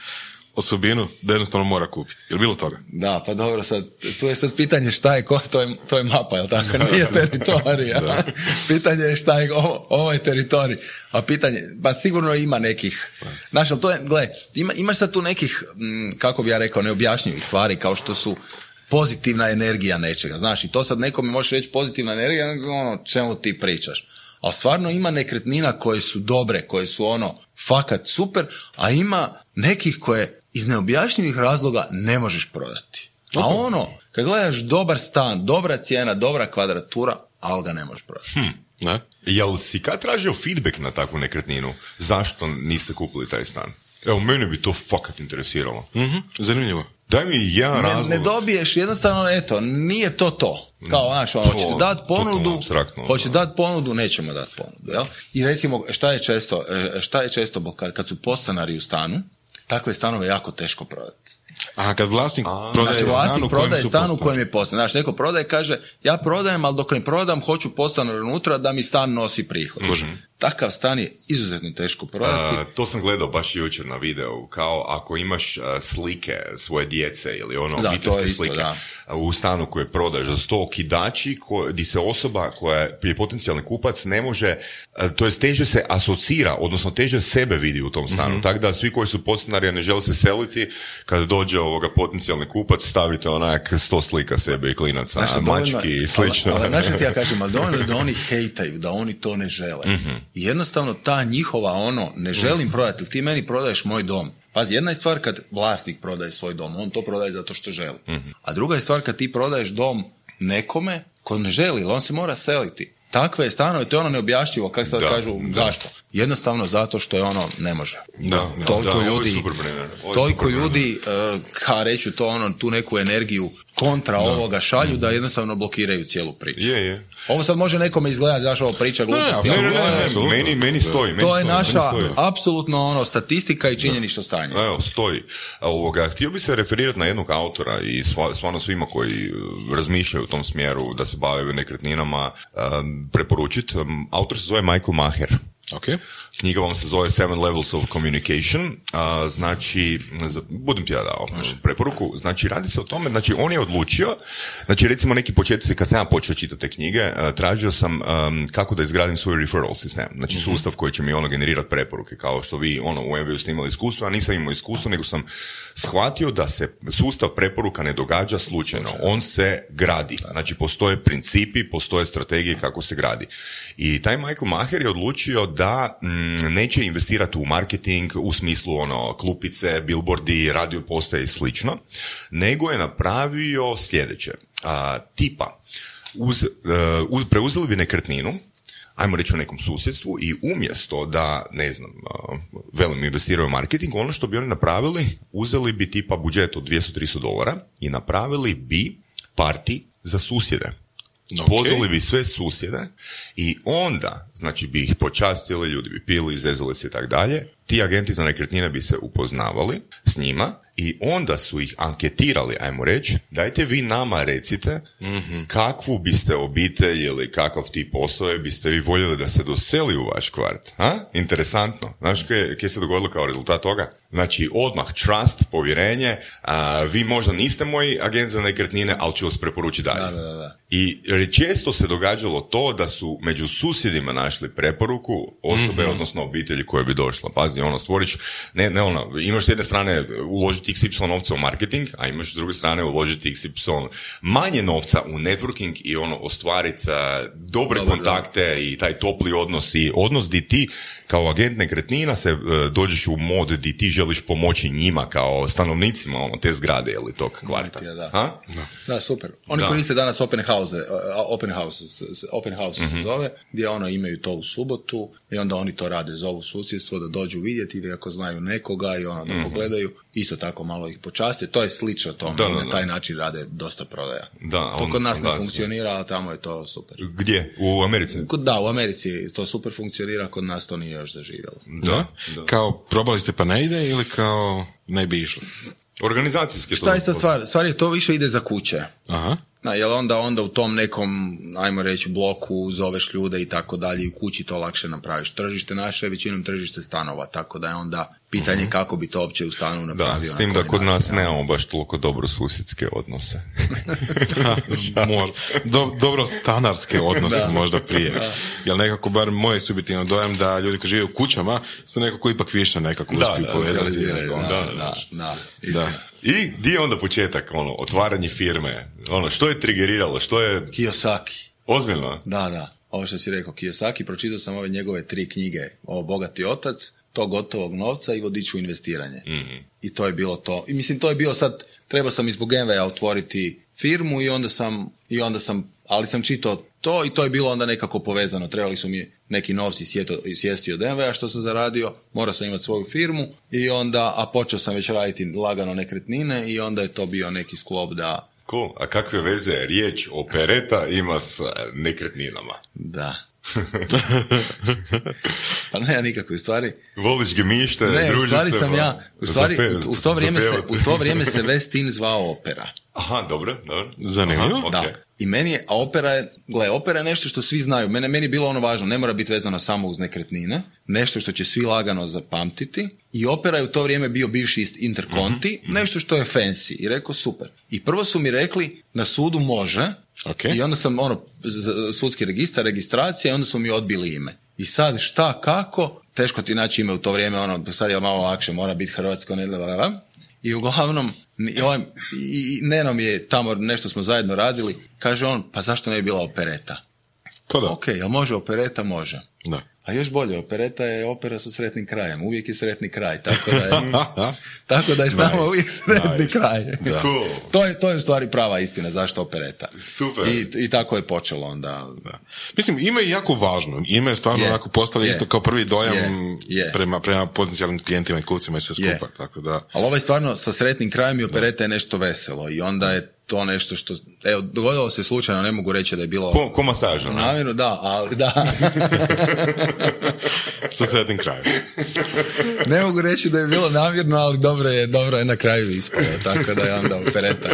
osobinu, da jednostavno mora kupiti. Je li bilo toga? Da, pa dobro, sad, tu je sad pitanje šta je ko, to je, to je mapa, jel tako? Nije teritorija. pitanje je šta je, ovo, ovo je teritorij. A pitanje, pa sigurno ima nekih, znaš, to je, gle, ima, imaš sad tu nekih, mm, kako bi ja rekao, neobjašnjivih stvari, kao što su pozitivna energija nečega, znaš, i to sad nekome može reći pozitivna energija, ono, čemu ti pričaš. Ali stvarno ima nekretnina koje su dobre, koje su ono, fakat super, a ima nekih koje iz neobjašnjivih razloga ne možeš prodati. A ono, kad gledaš dobar stan, dobra cijena, dobra kvadratura, ali ga ne možeš prodati. Ne? Jel si kad tražio feedback na takvu nekretninu? Zašto niste kupili taj stan? Evo, mene bi to fakat interesiralo. Mhm, zanimljivo. Daj mi jedan Ne, razlog. ne dobiješ, jednostavno, eto, nije to to. Kao, znaš, ono, hoćete To, dat totalno ponudu, hoćete dat ponudu, nećemo dat ponudu, jel? I recimo, šta je često, e, šta je često, kad, kad su podstanari u stanu, takve stanove je jako teško prodati. A kad vlasnik prodaje Znači, stan u vlasnik kojem prodaje su stan u kojem je postan. Znači, neko prodaje, kaže, ja prodajem, ali dok ne prodam, hoću podstanar unutra da mi stan nosi prihod. Takav stan je izuzetno teško prodati. A, to sam gledao baš jučer na videu, kao ako imaš a, slike svoje djece ili ono Da, to obiteljske je isto, slike da. a, u stanu koje prodaješ za sto kidači, ko, di se osoba koja je potencijalni kupac ne može, to jest teže se asocira, odnosno teže sebe vidi u tom stanu. Mhm. Tako da svi koji su podstanari ne žele se seliti, kada dođe ovoga potencijalni kupac, stavite onak sto slika sebe i klinaca, dovoljno- mački i slično. Ali, ti ja kažem, ali dovoljno da oni hejtaju, da oni to ne žele. Mhm. I jednostavno ta njihova ono, ne želim prodati, ti meni prodaješ moj dom. Pazi, jedna je stvar kad vlasnik prodaje svoj dom, on to prodaje zato što želi. Mhm. A druga je stvar kad ti prodaješ dom nekome ko ne želi, on se mora seliti. Takve stanove, to je ono neobjašnjivo, kako sad Da, kažu, da. zašto? Jednostavno zato što je ono, ne može. Da, toliko da, ovo je ljudi, ovo je toliko superbrenner. ljudi, uh, ka reću to ono, tu neku energiju kontra ovoga šalju da jednostavno blokiraju cijelu priču. Je, je. Ovo sad može nekome izgledati, znaš, ovo priča gluposti. Ne, Ne, ne, ne, meni, meni stoji. meni To je stoji, naša apsolutno ono statistika i činjenično stanje. Evo, stoji. Ovoga, htio bi se referirati na jednog autora i stvarno svima koji e, razmišljaju u tom smjeru da se bave nekretninama um, preporučiti. Autor se zove Michael Maher. Ok. Knjiga vam se zove Seven Levels of Communication, a, znači, budem ti ja dao preporuku, znači radi se o tome, znači on je odlučio, znači recimo neki početci, kad sam ja počeo čitati te knjige, a, tražio sam am, kako da izgradim svoj referral sistem, znači sustav koji će mi ono generirati preporuke, kao što vi ono u MVU ste imali iskustvo, a nisam imao iskustvo, nego sam shvatio da se sustav preporuka ne događa slučajno, on se gradi, znači postoje principi, postoje strategije kako se gradi. I taj Michael Maher je odlučio da mm, neće investirati u marketing u smislu ono klupice, billboardi, radio postaje i slično, nego je napravio sljedeće. A, tipa, uz, e, uz- preuzeli bi nekretninu, ajmo reći u nekom susjedstvu i umjesto da, ne znam, velim investiraju u marketing, ono što bi oni napravili, uzeli bi tipa budžet od 200-300 dolara i napravili bi parti za susjede. Ok. Pozvali bi sve susjede i onda, znači bi ih počastili, ljudi bi pili, zezali se i tak dalje. Ti agenti za nekretnine bi se upoznavali s njima i onda su ih anketirali, ajmo reći, dajte vi nama recite kakvu biste obitelj ili kakav tip osobe biste vi voljeli da se doseli u vaš kvart. A? Interesantno. Znaš kaj se dogodilo kao rezultat toga? Znači, odmah trust, povjerenje, a, vi možda niste moj agent za nekretnine, ali ću vas preporučiti dalje. Da, da, da. I često se događalo to da su među susjedima našli preporuku osobe, odnosno obitelji koje bi došla. Pazi, ono, stvoriš, ne, ne ono, imaš s jedne strane uložiti XY novca u marketing, a imaš s druge strane uložiti XY manje novca u networking i ono, ostvariti dobre Dobro, kontakte i taj topli odnos i odnos di ti kao agent nekretnina se e, dođeš u mod di ti želiš pomoći njima kao stanovnicima ono, te zgrade ili tog kvarta. Da, da. Da, super. Oni Da. koriste danas open house, open house, open house Mhm. se zove, gdje ono imaju to u subotu i onda oni to rade, zovu susjedstvo da dođu vidjeti ili ako znaju nekoga i ono da pogledaju, isto tako malo ih počaste. To je slično tome Mhm. Da, i da, na da. taj način rade dosta prodaja. Da, to kod nas ne funkcionira, a tamo je to super. Gdje? U Americi? Da, u Americi to super funkcionira, kod nas to nije još zaživjelo. Da? Kao probali ste pa ne ide ili kao ne bi išlo? Organizacijski Šta je sad to- stvar? Stvar je to više ide za kuće. Aha. Da, jer onda, onda u tom nekom, ajmo reći, bloku zoveš ljude i tako dalje i u kući to lakše napraviš. Tržište naše je većinom tržište stanova, tako da je onda pitanje kako bi to uopće u stanu Da, napravio. s na tim da kod nas nemamo baš toliko dobro susjedske odnose. Mor- do- dobro stanarske odnose možda prije. Jer nekako, bar moj subjektivno dojam da ljudi koji žive u kućama su nekako ipak više nekako Da, uspiju da. Socijaliziraju, Da, da, da, da, da, istina. Da. I di je onda početak, ono, otvaranje firme, ono, što je trigeriralo, što je Kiyosaki. ozbiljno? Da, da. Ovo što si rekao, Kiyosaki, pročitao sam ove njegove tri knjige, ovo Bogati otac, to gotovog novca i vodič u investiranje. I to je bilo to. I mislim, to je bilo sad, trebao sam iz Bugenveja otvoriti firmu i onda sam, i onda sam, ali sam čitao to i to je bilo onda nekako povezano. Trebali su mi neki novci sjeto, sjesti od MV-a što sam zaradio, morao sam imati svoju firmu i onda, a počeo sam već raditi lagano nekretnine i onda je to bio neki sklop da, Cool. A kakve veze riječ opereta ima s nekretninama? Da. pa nema nikakve stvari. Voliš gemište, Ne, u stvari sam ja, u stvari, u, u to vrijeme se, u to vrijeme se Westin zvao opera. Aha, dobro, dobro. Zanimljivo. Aha, Da. I meni je, a opera je, gle, opera je nešto što svi znaju. Mene, meni je bilo ono važno, ne mora biti vezano samo uz nekretnine, nešto što će svi lagano zapamtiti. I opera je u to vrijeme bio bivši interkonti, Mhm, nešto što je fancy. I rekao super. I prvo su mi rekli, na sudu može, Ok. i onda sam, ono, sudski registar, registracija, i onda su mi odbili ime. I sad šta, kako, teško ti naći ime u to vrijeme, ono, sad je malo lakše, mora biti hrvatsko, ne, la. I uglavnom, i, ovaj, i, i Neno mi je tamo, nešto smo zajedno radili, kaže on, pa zašto ne bi bila opereta? To da. Ok, jel može opereta? Može. Da. A još bolje, opereta je opera sa sretnim krajem. Uvijek je sretni kraj, tako da je, tako da je s nama Nice, uvijek sretni nice. kraj. Da. Cool. to, je, to je u stvari prava istina zašto opereta. Super. I, I tako je počelo onda. Da. Mislim, ime je jako važno. Ime je stvarno Je. onako postalo Je. isto kao prvi dojam Je. Je. Prema, prema potencijalnim klijentima i kupcima i sve skupa. Tako da, Ali ovaj stvarno sa sretnim krajem i opereta je nešto veselo i onda je to nešto što, evo, dogodilo se slučajno, ne mogu reći da je bilo Ko, ko masaža, namjerno, da, ali da, sa sretnim krajem. ne mogu reći da je bilo namjerno, ali dobro je, dobro je na kraju ispalo, tako da je onda opereta,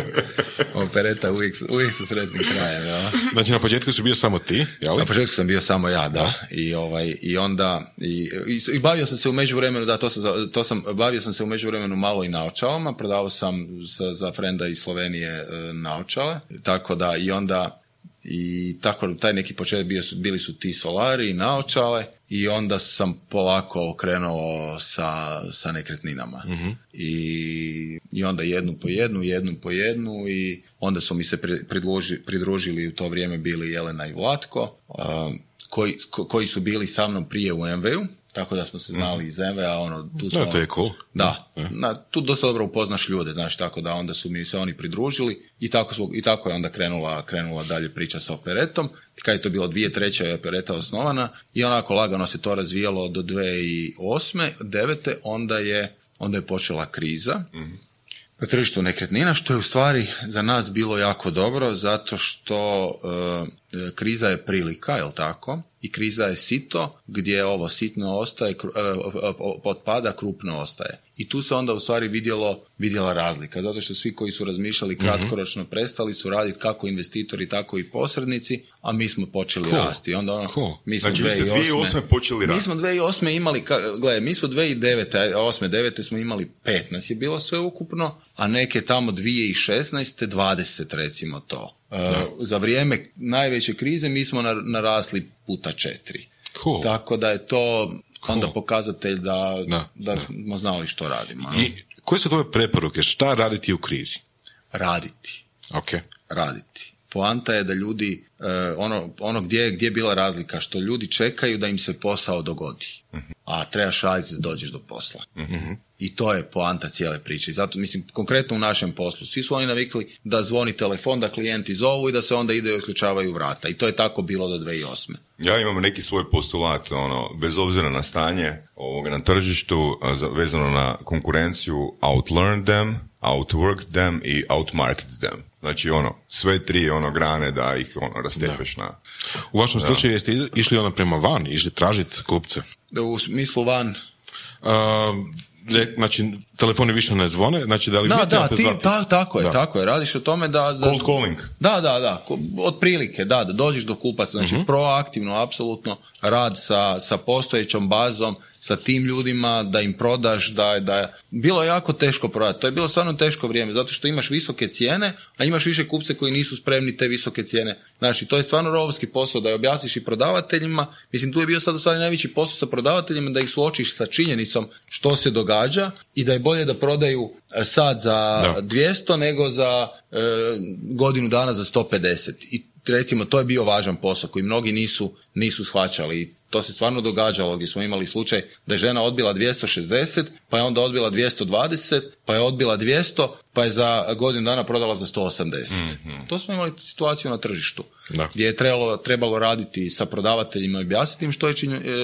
opereta uvijek, uvijek su sretni krajem. Ja. Znači na početku su bio samo ti, jel? Na početku sam bio samo ja, da. I, ovaj, i onda, i, i, bavio sam se u međuvremenu, da, to sam, to sam, bavio sam se u međuvremenu malo i naočalama, prodavao sam za, za frenda iz Slovenije e, naočale, tako da i onda i tako taj neki početak bio bili su ti solari i naočale i onda sam polako okrenuo sa, sa nekretninama. Mhm. I, i onda jednu po jednu, jednu po jednu i onda su mi se pri- pridruži- pridružili u to vrijeme bili Jelena i Vlatko a, koji, ko- koji su bili sa mnom prije u MV-u tako da smo se znali iz MV-a ono, tu smo, Da, to je cool. da, na, tu dosta dobro upoznaš ljude, znaš, tako da onda su mi se oni pridružili i tako, su, i tako je onda krenula, krenula dalje priča sa operetom. Kad je to bilo dvije treće je opereta osnovana i onako lagano se to razvijalo do 2008. devete, onda je, onda je počela kriza na tržištu nekretnina, što je u stvari za nas bilo jako dobro, zato što e, kriza je prilika, jel tako? I kriza je sito, gdje ovo sitno ostaje, e, otpada, krupno ostaje. I tu se onda u stvari vidjelo, vidjela razlika, zato što svi koji su razmišljali kratkoročno prestali su raditi kako investitori, tako i posrednici, a mi smo počeli Cool. rasti. Onda ono, Cool. mi smo Znači, vi ste 2008. 2008. počeli Mi rasti. smo 2008. imali, gledaj, mi smo 2009. 8. 9. smo imali 15 je bilo sve ukupno, a neke tamo 2016. 20 recimo to. Za vrijeme najveće krize mi smo nar- narasli puta četiri. Cool. Tako da je to onda pokazatelj da, Da, da, da. smo znali što radimo. I koje su tvoje preporuke? Šta raditi u krizi? Raditi. Ok. raditi. Poanta je da ljudi, e, ono, ono gdje, je- gdje je bila razlika, što ljudi čekaju da im se posao dogodi, a trebaš raditi da dođeš do posla. I to je poanta cijele priče. I zato, mislim, konkretno u našem poslu, svi su oni navikli da zvoni telefon, da klijenti zovu i da se onda ide i otključavaju vrata. I to je tako bilo do 2008. Ja imam neki svoj postulat, ono, bez obzira na stanje ovoga na tržištu, vezano na konkurenciju, outlearn them, outwork them i outmarket them. Znači, ono, sve tri ono grane da ih ono, rastepeš na... U vašem slučaju jeste išli ono prema van, išli tražiti kupce. U smislu van, Um, re- znači, telefoni više ne zvone, znači da li da, vi da, ti, zvati? ta- tako je, Da. tako je. Radiš o tome da... da Cold calling. Da, da, da, otprilike, da, da dođeš do kupaca, znači Mhm. proaktivno, apsolutno, rad sa, sa postojećom bazom, sa tim ljudima, da im prodaš, da, da, bilo je jako teško prodati, to je bilo stvarno teško vrijeme, zato što imaš visoke cijene, a imaš više kupce koji nisu spremni te visoke cijene, znači, to je stvarno rovski posao, da je objasniš i prodavateljima, mislim, tu je bio sad u stvari najveći posao sa prodavateljima, da ih suočiš sa činjenicom što se događa i da je bolje da prodaju e, sad za Da. 200 nego za e, godinu dana za 150 i recimo to je bio važan posao koji mnogi nisu, nisu shvaćali i to se stvarno događalo gdje smo imali slučaj da je žena odbila 260 pa je onda odbila 220 pa je odbila 200 pa je za godinu dana prodala za 180 to smo imali situaciju na tržištu Da. gdje je trebalo, trebalo raditi sa prodavateljima i objasniti im što je,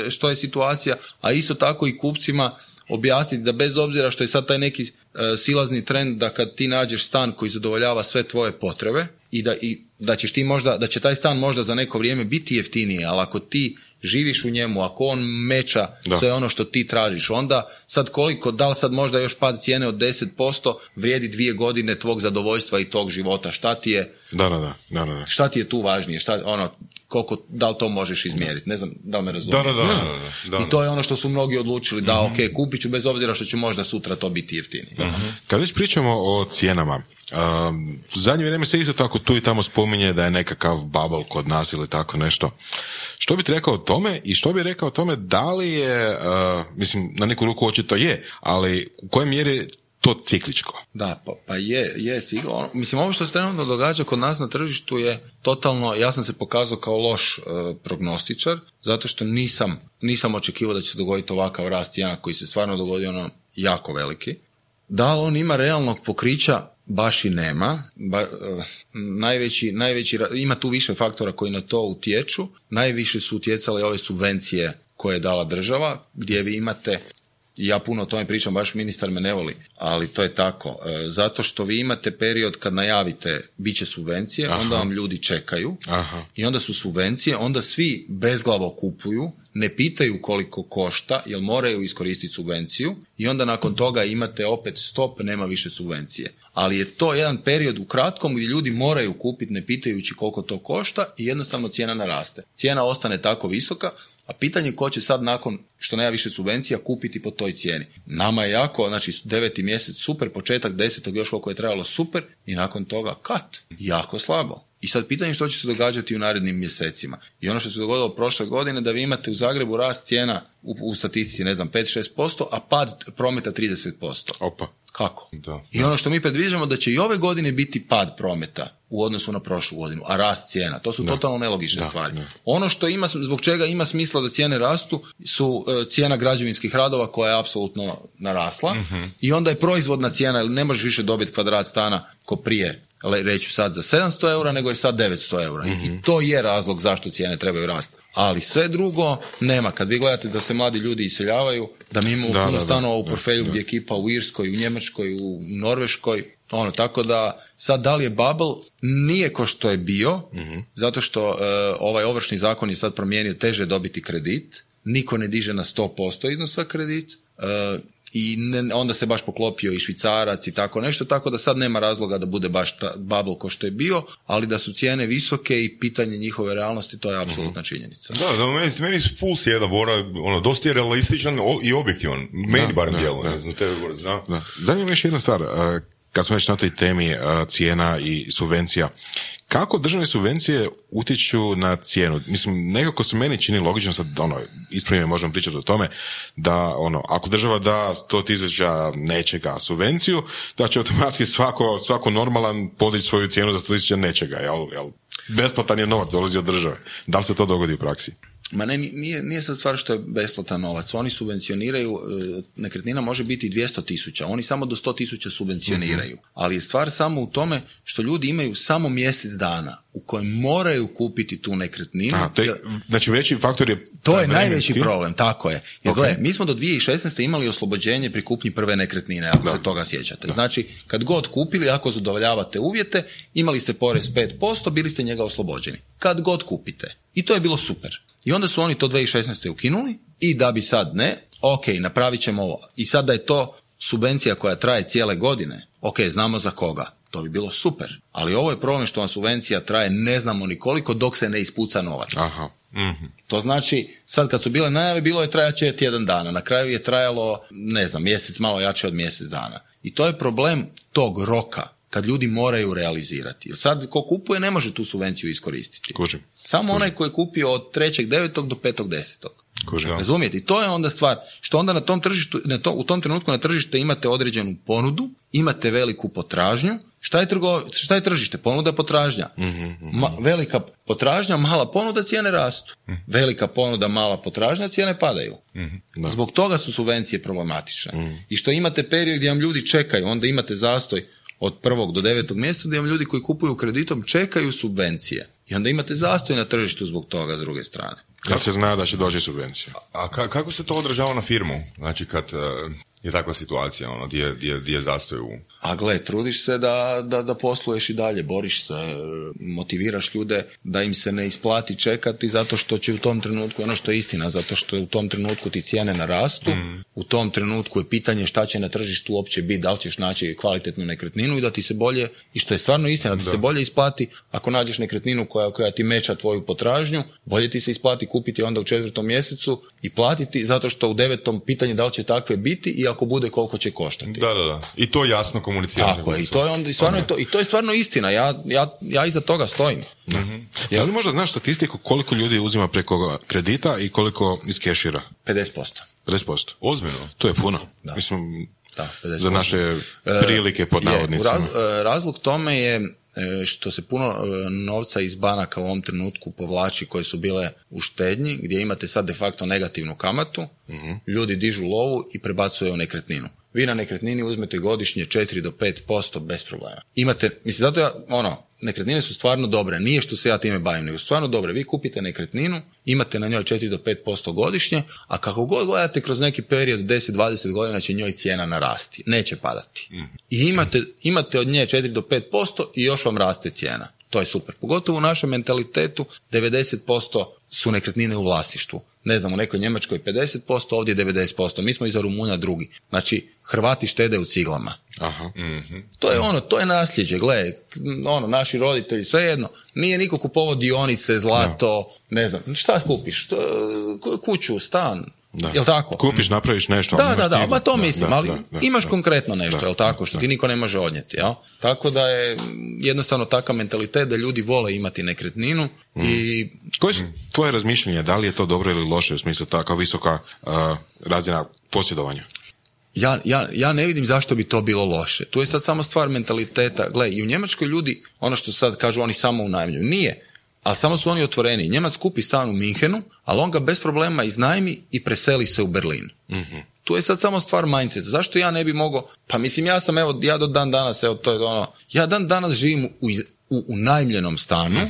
e, što je situacija a isto tako i kupcima objasniti da bez obzira što je sad taj neki e, silazni trend da kad ti nađeš stan koji zadovoljava sve tvoje potrebe i da, i da ćeš ti možda, da će taj stan možda za neko vrijeme biti jeftiniji, ali ako ti živiš u njemu, ako on meča Da. sve ono što ti tražiš, onda sad koliko, da li sad možda još pad cijene od 10% vrijedi dvije godine tvog zadovoljstva i tog života, šta ti je, Da, da, da, da, da, da. šta ti je tu važnije, šta, ono, koliko, da li to možeš izmjeriti, ne znam, da li me razumiješ. Da, da, da, da, da, da. I to je ono što su mnogi odlučili, da, ok, kupit ću bez obzira što će možda sutra to biti jeftinije. Kad već pričamo o cijenama, um, zadnje vrijeme se isto tako tu i tamo spominje da je nekakav bubble kod nas ili tako nešto. Što bi rekao o tome i što bi rekao o tome da li je, uh, mislim, na neku ruku očito je, ali u kojoj mjeri je to cikličko? Da, pa, pa je, je, sigurno. Ono, Mislim, ovo što se trenutno događa kod nas na tržištu je totalno, ja sam se pokazao kao loš e, prognostičar, zato što nisam, nisam očekivao da će se dogoditi ovakav rast cijena koji se stvarno dogodio ono jako veliki. Da li on ima realnog pokrića? Baš i nema. Ba, e, najveći, najveći, ima tu više faktora koji na to utječu. Najviše su utjecale ove subvencije koje je dala država, gdje vi imate ja puno o tome pričam, baš ministar me ne voli, ali to je tako. E, zato što vi imate period kad najavite bit će subvencije, onda vam ljudi čekaju Aha. i onda su subvencije, onda svi bezglavo kupuju, ne pitaju koliko košta, jer moraju iskoristiti subvenciju i onda nakon toga imate opet stop, nema više subvencije. Ali je to jedan period u kratkom gdje ljudi moraju kupiti ne pitajući koliko to košta i jednostavno cijena naraste. Cijena ostane tako visoka, a pitanje ko će sad nakon što nema više subvencija kupiti po toj cijeni. Nama je jako, znači deveti mjesec super, početak desetog još koliko je trebalo super i nakon toga kat, jako slabo. I sad pitanje što će se događati u narednim mjesecima. I ono što se dogodilo prošle godine da vi imate u Zagrebu rast cijena u, u statistici, ne znam, 5-6%, a pad prometa 30%. Opa. Kako? Da. I ono što mi predviđamo da će i ove godine biti pad prometa u odnosu na prošlu godinu, a rast cijena. To su totalno nelogične stvari. Ono što ima, zbog čega ima smisla da cijene rastu su e, cijena građevinskih radova koja je apsolutno narasla i onda je proizvodna cijena, jer ne možeš više dobiti kvadrat stana ko prije reću sad za 700 eura, nego je sad 900 eura. I to je razlog zašto cijene trebaju rasti. Ali sve drugo nema. Kad vi gledate da se mladi ljudi iseljavaju, da mi imamo Da, puno da, stanova u portfelju gdje je ekipa u Irskoj, u Njemačkoj, u Norveškoj, ono, tako da sad da li je bubble, nije ko što je bio, zato što e, ovaj ovršni zakon je sad promijenio teže dobiti kredit, niko ne diže na 100% iznosa kredit, e, i ne, onda se baš poklopio i švicarac i tako nešto, tako da sad nema razloga da bude baš ta bubble ko što je bio, ali da su cijene visoke i pitanje njihove realnosti, to je apsolutna činjenica. Da, da, meni, meni su full sjeda Bora, ono, dosta je realističan i objektivan. Meni Da, barem. Da. Zanima me još jedna stvar, kad smo već na toj temi a, cijena i subvencija, kako državne subvencije utječu na cijenu? Mislim, nekako se meni čini logično, sad ono, ispravljeno možemo pričati o tome, da ono, ako država da 100 tisuća nečega subvenciju, da će automatski svako, svako normalan podići svoju cijenu za 100 tisuća nečega, jel, jel? Besplatan je novac, dolazi od države. Da li se to dogodi u praksi? Ma ne, nije, nije sad stvar što je besplatan novac. Oni subvencioniraju, e, nekretnina može biti i 200 tisuća. Oni samo do 100 tisuća subvencioniraju. Ali je stvar samo u tome što ljudi imaju samo mjesec dana u kojem moraju kupiti tu nekretninu. Aha, to je, znači veći faktor je... to je najveći problem, tako je. Jer Ok. gle, mi smo do 2016. imali oslobođenje pri kupnji prve nekretnine, ako se toga sjećate. Znači, kad god kupili, ako zadovoljavate uvjete, imali ste porez 5%, bili ste njega oslobođeni. Kad god kupite. I to je bilo super. I onda su oni to 2016. ukinuli i da bi sad ne, ok, napravit ćemo ovo. I sad da je to subvencija koja traje cijele godine, ok, znamo za koga. To bi bilo super. Ali ovo je problem što vam subvencija traje ne znamo ni koliko dok se ne ispuca novac. Aha. To znači, sad kad su bile najave, bilo je trajaće tjedan dana. Na kraju je trajalo, ne znam, mjesec, malo jače od mjesec dana. I to je problem tog roka, kad ljudi moraju realizirati. Jer sad, ko kupuje, ne može tu subvenciju iskoristiti. Kužim. Samo onaj koji je kupio od 3.9. do 5.10. Kužim. Razumijete? I to je onda stvar, što onda na tom tržištu, na to, u tom trenutku na tržište imate određenu ponudu, imate veliku potražnju, Šta je, trgo, šta je tržište? Ponuda, potražnja. Ma, velika potražnja, mala ponuda, cijene rastu. Velika ponuda, mala potražnja, cijene padaju. Zbog toga su subvencije problematične. I što imate period gdje vam ljudi čekaju, onda imate zastoj od prvog do devetog mjesta gdje vam ljudi koji kupuju kreditom čekaju subvencije. I onda imate zastoj na tržištu zbog toga s druge strane. Kad se zna da će doći subvencija. A ka- kako se to odražava na firmu? Znači kad e, je takva situacija, ono, gdje, gdje, gdje je zastoj u... A gle, trudiš se da, da, da posluješ i dalje, boriš se, motiviraš ljude da im se ne isplati čekati zato što će u tom trenutku, ono što je istina, zato što u tom trenutku ti cijene narastu, u tom trenutku je pitanje šta će na tržištu uopće biti, da li ćeš naći kvalitetnu nekretninu i da ti se bolje, i što je stvarno istina, da ti se bolje isplati ako nađeš nekretninu koja, koja ti meća tvoju potražnju, bolje ti se isplati kupiti onda u četvrtom mjesecu i platiti zato što u devetom pitanje da li će takve biti i ako bude koliko će koštati. Da, da, da. I to jasno komunicirati. Tako je, i to je onda i stvarno je to, i to je stvarno istina. Ja, ja, ja iza toga stojim. Da li možda znaš statistiku koliko ljudi uzima preko kredita i koliko iz kešira? 50%. 50%. Ozbiljno. To je puno. Mislim, Da, 50%. za naše prilike pod Je, navodnicima. raz- e, razlog tome je e, što se puno e, novca iz banaka u ovom trenutku povlači koje su bile u štednji, gdje imate sad de facto negativnu kamatu, Mhm. ljudi dižu lovu i prebacuju u nekretninu. Vi na nekretnini uzmete godišnje 4 do 5% bez problema. Imate, mislim, zato ja, ono, nekretnine su stvarno dobre, nije što se ja time bavim, nego stvarno dobre. Vi kupite nekretninu, imate na njoj 4 do 5% godišnje, a kako god gledate kroz neki period 10-20 godina će njoj cijena narasti, neće padati. I imate, imate od nje 4 do 5% i još vam raste cijena. To je super. Pogotovo u našem mentalitetu 90% su nekretnine u vlasništvu. Ne znam, u nekoj Njemačkoj 50%, ovdje 90%. Mi smo iza Rumunja drugi. Znači, Hrvati štede u ciglama. Aha. To je ono, to je nasljeđe, gle, ono, naši roditelji, svejedno, nije niko kupovao dionice, zlato, ne znam, šta kupiš? To, kuću, stan, Da. jel tako? Kupiš, napraviš nešto. Da, da, da, ma to Da, mislim, da, ali da, da, imaš da. konkretno nešto, Da, jel tako, što da. ti niko ne može odnijeti, jel? Tako da je jednostavno takav mentalitet da ljudi vole imati nekretninu Mm. i Koje su tvoje razmišljanje, da li je to dobro ili loše u smislu tako visoka uh, razina posjedovanja? ja, ja, ja ne vidim zašto bi to bilo loše. Tu je sad samo stvar mentaliteta. Gle, i u Njemačkoj ljudi, ono što sad kažu, oni samo unajmljuju. Nije. Ali samo su oni otvoreni. Njemac kupi stan u Minhenu, ali on ga bez problema iznajmi i preseli se u Berlin. Tu je sad samo stvar mindseta. Zašto ja ne bi mogao? Pa mislim, ja sam, evo, ja do dan danas, evo, to je ono, ja dan danas živim u, iz- u unajmljenom stanu,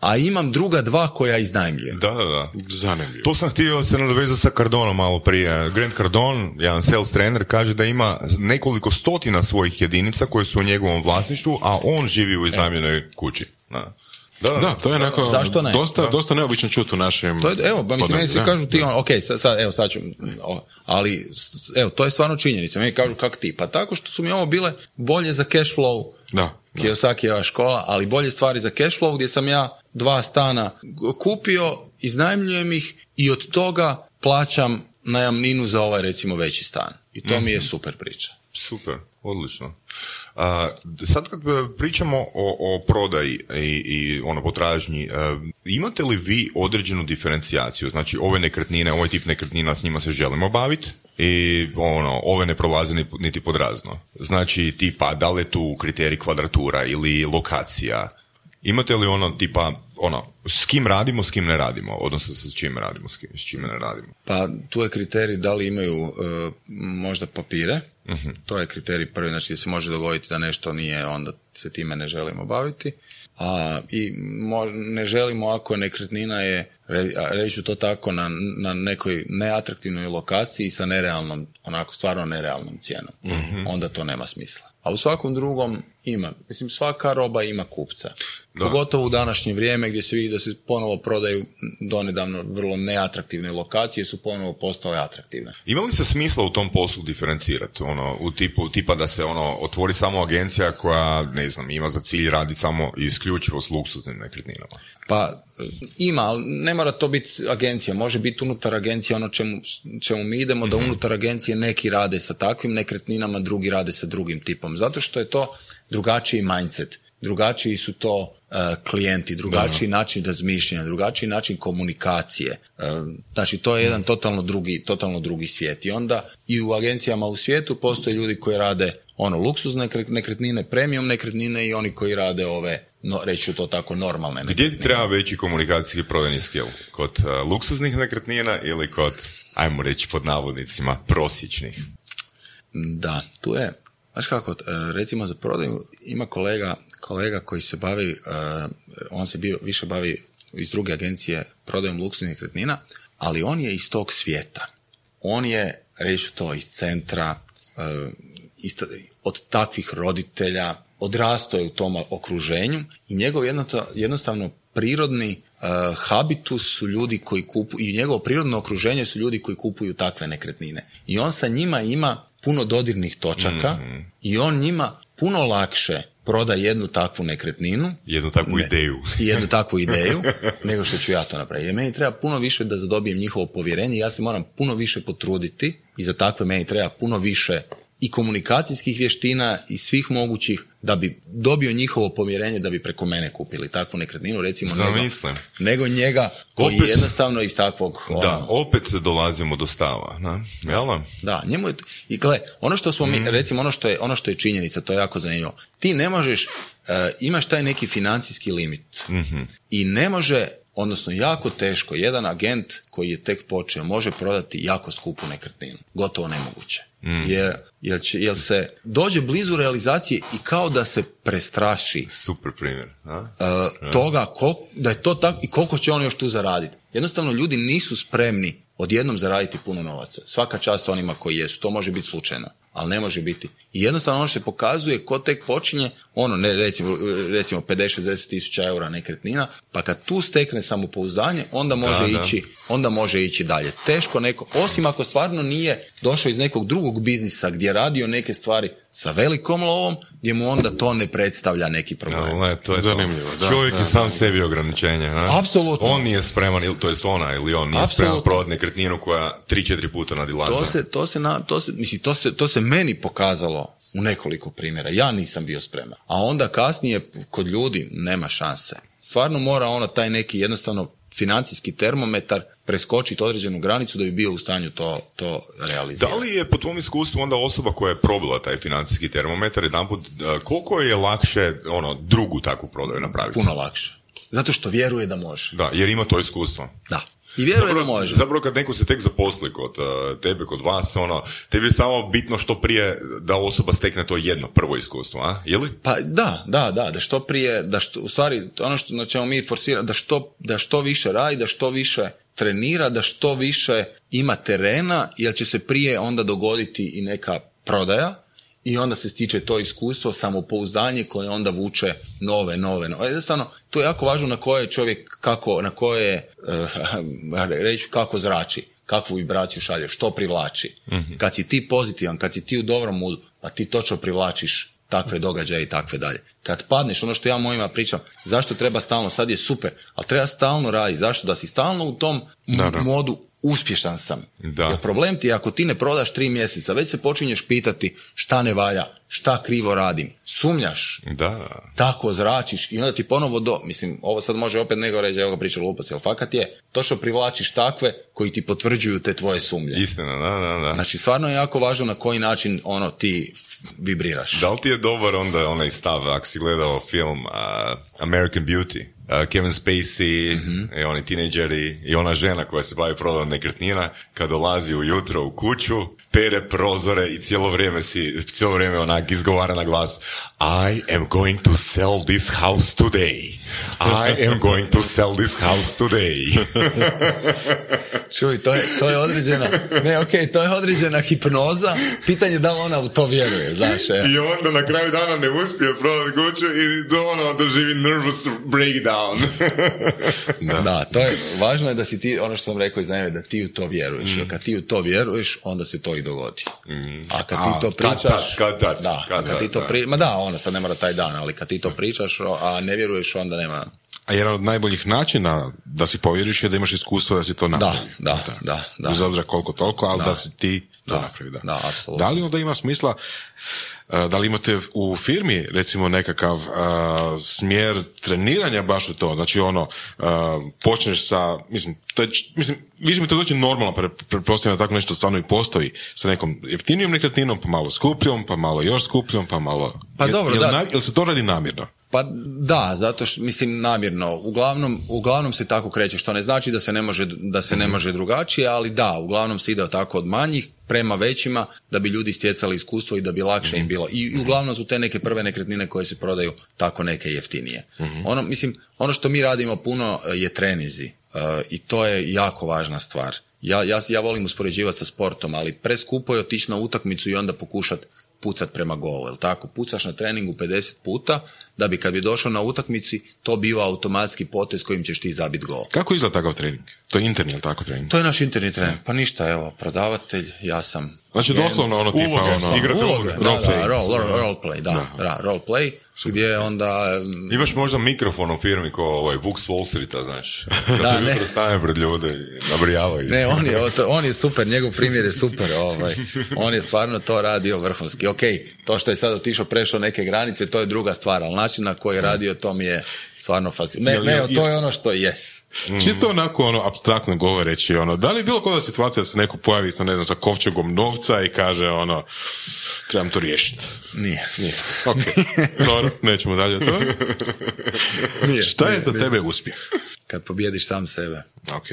a imam druga dva koja iznajmljujem. Da, da, da. Zanimljivo. To sam htio se nadovezati sa Cardonom malo prije. Grant Cardone, jedan sales trener, kaže da ima nekoliko stotina svojih jedinica koje su u njegovom vlasništvu, a on živi u iznajmljenoj kući. Da. Da, da, to je onako Zašto ne? dosta, dosta neobično čuti u našem... To je, evo, pa mislim, meni svi kažu ti, on, ok, sad, sad, evo, sad ću, o, ali, evo, to je stvarno činjenica. Meni kažu kak ti? Pa tako što su mi ovo bile bolje za cash flow, Da. Kiyosakijeva škola, ali bolje stvari za cash flow gdje sam ja dva stana kupio, iznajmljujem ih i od toga plaćam najamninu za ovaj recimo veći stan. I to Mhm. mi je super priča. Super, odlično. A, sad kad e, pričamo o, o prodaji i, i ono potražnji, e, imate li vi određenu diferencijaciju? Znači, ove nekretnine, ovaj tip nekretnina s njima se želimo baviti i ono, ove ne prolaze ni, niti pod razno. Znači, tipa, da li je tu kriterij kvadratura ili lokacija? Imate li ono tipa, ono, s kim radimo, s kim ne radimo, odnosno s čim radimo, s, kim, s čime ne radimo? Pa tu je kriterij da li imaju e, možda papire, to je kriterij prvi, znači gdje se može dogoditi da nešto nije, onda se time ne želimo baviti. A, I mož- ne želimo ako nekretnina je, re, reći ću to tako, na, na nekoj neatraktivnoj lokaciji sa nerealnom, onako stvarno nerealnom cijenom. Onda to nema smisla. A u svakom drugom ima. Mislim, svaka roba ima kupca. Pogotovo u današnje vrijeme gdje se vidi da se ponovo prodaju donedavno vrlo neatraktivne lokacije su ponovo postale atraktivne. Ima li se smisla u tom poslu diferencirati? Ono, u tipu, tipa da se ono, otvori samo agencija koja, ne znam, ima za cilj raditi samo isključivo s luksuznim nekretninama? Pa ima, ali ne mora to biti agencija, može biti unutar agencije ono čemu, čemu mi idemo, da unutar agencije neki rade sa takvim nekretninama, drugi rade sa drugim tipom. Zato što je to drugačiji mindset, drugačiji su to e, klijenti, drugačiji način razmišljanja, drugačiji način komunikacije. E, znači to je jedan totalno drugi, totalno drugi svijet. I onda i u agencijama u svijetu postoje ljudi koji rade ono luksuzne nekre- nekretnine, premium nekretnine i oni koji rade ove, no, reći ću to tako, normalne nekretnine. Gdje ti treba veći komunikacijski prodajni skill? Kod uh, luksuznih nekretnina ili kod, ajmo reći pod navodnicima, prosječnih? Da, tu je, znaš kako, e, recimo za prodaju ima kolega, kolega koji se bavi, e, on se bio, više bavi iz druge agencije prodajom luksuznih nekretnina, ali on je iz tog svijeta. On je, reći to, iz centra, e, isto, od takvih roditelja, odrastao je u tom okruženju i njegov jednostavno prirodni e, habitus su ljudi koji kupuju, i njegovo prirodno okruženje su ljudi koji kupuju takve nekretnine. I on sa njima ima puno dodirnih točaka i on njima puno lakše proda jednu takvu nekretninu Jednu takvu Ne. ideju. i jednu takvu ideju nego što ću ja to napraviti. Jer meni treba puno više da zadobijem njihovo povjerenje, ja se moram puno više potruditi i za takve meni treba puno više i komunikacijskih vještina i svih mogućih da bi dobio njihovo povjerenje da bi preko mene kupili takvu nekretninu, recimo nego, Zamislim. nego njega koji Opet- je jednostavno iz takvog... ono, Da, opet dolazimo do stava, na? Jel da? njemu je, i gle, ono što smo mi, recimo ono što je, ono što je činjenica, to je jako zanimljivo. Ti ne možeš, e, imaš taj neki financijski limit i ne može odnosno jako teško, jedan agent koji je tek počeo može prodati jako skupu nekretninu. Gotovo nemoguće. Mm. Jer, jer, će, jer se dođe blizu realizacije i kao da se prestraši Super primjer. A? uh, toga kol, da je to tako i koliko će on još tu zaraditi. Jednostavno ljudi nisu spremni odjednom zaraditi puno novaca. Svaka čast onima koji jesu. To može biti slučajno, ali ne može biti. I jednostavno ono što se pokazuje ko tek počinje, ono ne recimo, recimo 50-60 tisuća eura nekretnina, pa kad tu stekne samopouzdanje, onda može Da, da. ići onda može ići dalje. Teško neko, osim ako stvarno nije došao iz nekog drugog biznisa gdje je radio neke stvari sa velikom lovom, gdje mu onda to ne predstavlja neki problem. Ali ne, to je Zanimljivo, da, Čovjek da, je sam sebi ograničenje. a? Apsolutno. On nije spreman, ili to jest ona ili on nije Apsolutno. spreman prodati nekretninu koja tri, četiri puta nadilazi. To se, to se, na, to se, mislim, to se, to se meni pokazalo u nekoliko primjera. Ja nisam bio spreman. A onda kasnije kod ljudi nema šanse. Stvarno mora ono taj neki jednostavno financijski termometar preskočiti određenu granicu da bi bio u stanju to, to realizirati. Da li je po tvom iskustvu onda osoba koja je probila taj financijski termometar jedanput, e, koliko je lakše ono, drugu takvu prodaju napraviti? Puno lakše. Zato što vjeruje da može. Da, jer ima to iskustvo. Da. I vjeruje da može. zapravo kad neko se tek zaposli kod uh, tebe, kod vas, ono, tebi je samo bitno što prije da osoba stekne to jedno prvo iskustvo, a? Je li? Pa da, da, da, da što prije, da što, u stvari ono što na čemu mi forsiramo, da što, da što više radi, da što više trenira, da što više ima terena, jer će se prije onda dogoditi i neka prodaja i onda se stiče to iskustvo, samopouzdanje koje onda vuče nove, nove, nove. Jednostavno, to je jako važno na koje čovjek, kako, na koje, uh, reći kako zrači, kakvu vibraciju šalje, što privlači. Kad si ti pozitivan, kad si ti u dobrom moodu, pa ti točno privlačiš takve događaje i takve dalje. Kad padneš, ono što ja mojima pričam, zašto treba stalno, sad je super, ali treba stalno raditi, zašto? Da si stalno u tom Da, da. modu uspješan sam. Da. Jer problem ti je ako ti ne prodaš tri mjeseca, već se počinješ pitati šta ne valja, šta krivo radim, sumnjaš, Da. tako zračiš i onda ti ponovo do, mislim, ovo sad može opet nego reći, evo ga priča gluposti, ali fakat je, to što privlačiš takve koji ti potvrđuju te tvoje sumnje. Istina, da, da, da. Znači, stvarno je jako važno na koji način ono ti vibriraš. Da li ti je dobar onda onaj stav, ako si gledao film uh, American Beauty, Kevin Spacey i oni tinejdžeri i ona žena koja se bavi prodajom nekretnina, kad dolazi ujutro u kuću, pere prozore i cijelo vrijeme si, cijelo vrijeme onak izgovara na glas I am going to sell this house today. I am going to sell this house today. Čuj, to je, to je određena, ne, okej, to je određena hipnoza, pitanje da li ona u to vjeruje, znaš, e. I onda na kraju dana ne uspije prodati kuću i do ono doživi nervous breakdown. Da. to je, važno je da si ti, ono što sam rekao iz da ti u to vjeruješ, jer kad ti u to vjeruješ, onda se to i dogodi. A kad ti to pričaš, kad da, kad ti to da. pri, ma da, ono sad ne mora taj dan, ali kad ti to pričaš, a ne vjeruješ, onda nema, A jedan od najboljih načina da si povjeriš je da imaš iskustvo da si to napravi. da, da, da. Bez obzira koliko toliko, ali da, Da. si ti to Da. napravi. Da. Da, apsolutno. Da li onda ima smisla, da li imate u firmi recimo nekakav e, smjer treniranja baš u to? Znači ono, e, počneš sa, mislim, to je, mislim, više mi to doći normalno, pre, pretpostavljam da tako nešto stvarno i postoji sa nekom jeftinijom nekretninom, pa malo skupljom, pa malo još skupljom, pa malo... Pa Jel- dobro, jel, da. jel se to radi namjerno? Pa da, zato što, mislim, namjerno. Uglavnom, uglavnom se tako kreće, što ne znači da se ne može, da se ne može drugačije, ali da, uglavnom se ide tako od manjih prema većima da bi ljudi stjecali iskustvo i da bi lakše im bilo. I, I uglavnom su te neke prve nekretnine koje se prodaju tako neke jeftinije. Ono, mislim, ono što mi radimo puno e, je trenizi e, i to je jako važna stvar. Ja, ja, ja volim uspoređivati sa sportom, ali preskupo je otići na utakmicu i onda pokušati pucat prema golu, jel tako? Pucaš na treningu 50 puta, da bi kad bi došao na utakmici, to bio automatski potez kojim ćeš ti zabiti gol. Kako izgleda takav trening? To je interni, jel tako trening? To je naš interni trening. Pa ništa, evo, prodavatelj, ja sam... Znači doslovno ono tipa Uloge, ono... igrate Uloge, da, Role da, play. role, role, role play, da, da, role play, gdje onda... mm, Imaš možda mikrofon u firmi ko ovaj Vuk s Wall Streeta, znaš. Da, ne. stane pred ljude i nabrijavaju. Ne, on je, on je super, njegov primjer je super, ovaj. on je stvarno to radio vrhunski. Ok, to što je sad otišao prešao neke granice, to je druga stvar, ali način na koji je radio, to mi je stvarno fascinantno. Ne, ne, to je ono što jes. Čisto onako ono abstraktno govoreći ono, da li je bilo koja situacija da se neko pojavi sa ne znam sa kovčegom novca i kaže ono trebam to riješiti. Nije. Nije. Ok. Dobro, nećemo dalje to. Nije, Šta je nije, za nije. tebe uspjeh? Kad pobjediš sam sebe. Ok.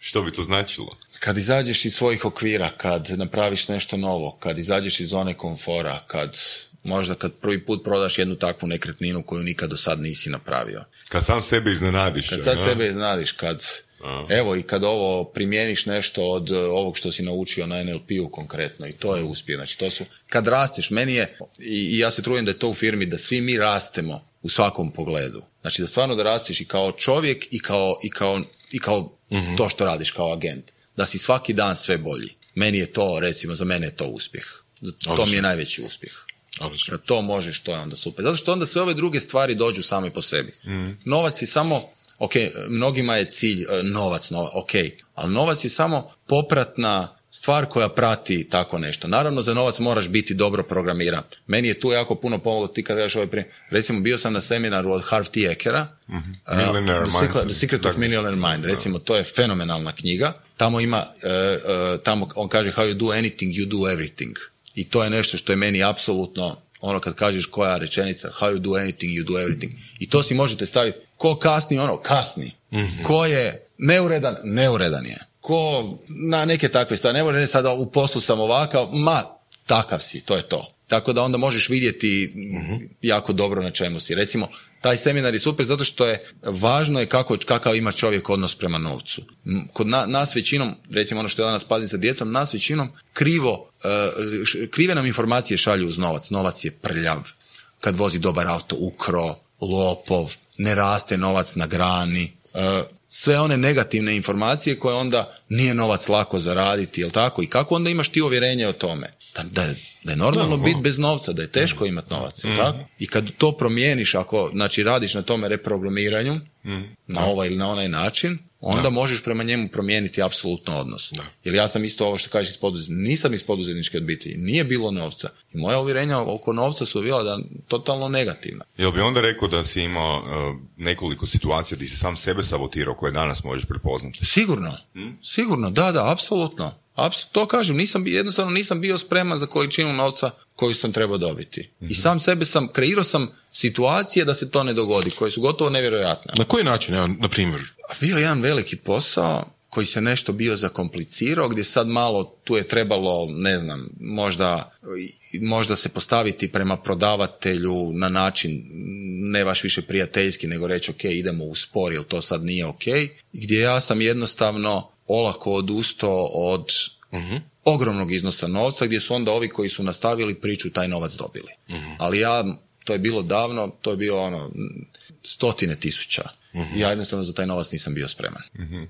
Što bi to značilo? Kad izađeš iz svojih okvira, kad napraviš nešto novo, kad izađeš iz zone komfora, kad možda kad prvi put prodaš jednu takvu nekretninu koju nikad do sad nisi napravio. Kad sam sebe iznenadiš. Kad sad a? sebe iznenadiš, kad evo i kad ovo primjeniš nešto od e, ovog što si naučio na NLP-u konkretno i to je uspjeh. Znači to su, kad rasteš, meni je, i, i ja se trudim da je to u firmi, da svi mi rastemo u svakom pogledu. Znači da stvarno da rastiš i kao čovjek i kao, i kao, i kao to što radiš kao agent. Da si svaki dan sve bolji. Meni je to, recimo, za mene je to uspjeh. To mi je najveći uspjeh. Odlično. Kad to možeš, to je onda super. Zato što onda sve ove druge stvari dođu same po sebi. Novac je samo, ok, mnogima je cilj e, novac, nova, ok, ali novac je samo popratna stvar koja prati tako nešto. Naravno, za novac moraš biti dobro programiran. Meni je tu jako puno pomoglo ti kad daš ovaj primjer. Recimo, bio sam na seminaru od Harv T. Ekera, uh, Millionaire The, Mind. Secret, The Secret of Millionaire Mind. Recimo, to je fenomenalna knjiga. Tamo ima, e, e, tamo on kaže how you do anything, you do everything. I to je nešto što je meni apsolutno ono kad kažeš koja rečenica, how you do anything, you do everything. I to si možete staviti, ko kasni, ono, kasni. Ko je neuredan, neuredan je. Ko na neke takve stvari, ne može sada u poslu sam ovakav, ma, takav si, to je to. Tako da onda možeš vidjeti jako dobro na čemu si. Recimo, taj seminar je super zato što je važno je kako, kakav ima čovjek odnos prema novcu. Kod na- nas većinom, recimo ono što je danas pazim sa djecom, nas većinom krivo, e, krive nam informacije šalju uz novac. Novac je prljav. Kad vozi dobar auto, ukro, lopov, ne raste novac na grani. E, sve one negativne informacije koje onda nije novac lako zaraditi, jel tako? I kako onda imaš ti uvjerenje o tome? Da, da, je- da je normalno biti bez novca, da je teško imati novac, jel tako? I kad to promijeniš, ako znači radiš na tome reprogramiranju, na ovaj ili na onaj način, onda možeš prema njemu promijeniti apsolutno odnos. Jer ja sam isto ovo što kažeš iz poduzetničke, nisam iz poduzetničke obitelji, nije bilo novca. I moja uvjerenja oko novca su bila da totalno negativna. Jel bi onda rekao da si imao uh, nekoliko situacija gdje si sam sebe sabotirao koje danas možeš prepoznati? Sigurno, sigurno, da, da, apsolutno. Apsu- to kažem, nisam, jednostavno nisam bio spreman za količinu novca koju sam trebao dobiti. I sam sebe sam, kreirao sam situacije da se to ne dogodi, koje su gotovo nevjerojatne. Na koji način, evo, na primjer? Bio je jedan veliki posao koji se nešto bio zakomplicirao, gdje sad malo tu je trebalo, ne znam, možda, možda se postaviti prema prodavatelju na način ne baš više prijateljski, nego reći ok, idemo u spor, jer to sad nije ok, gdje ja sam jednostavno olako odustao od ogromnog iznosa novca, gdje su onda ovi koji su nastavili priču taj novac dobili. Ali ja, to je bilo davno, to je bilo ono, stotine tisuća. Ja jednostavno za taj novac nisam bio spreman. M,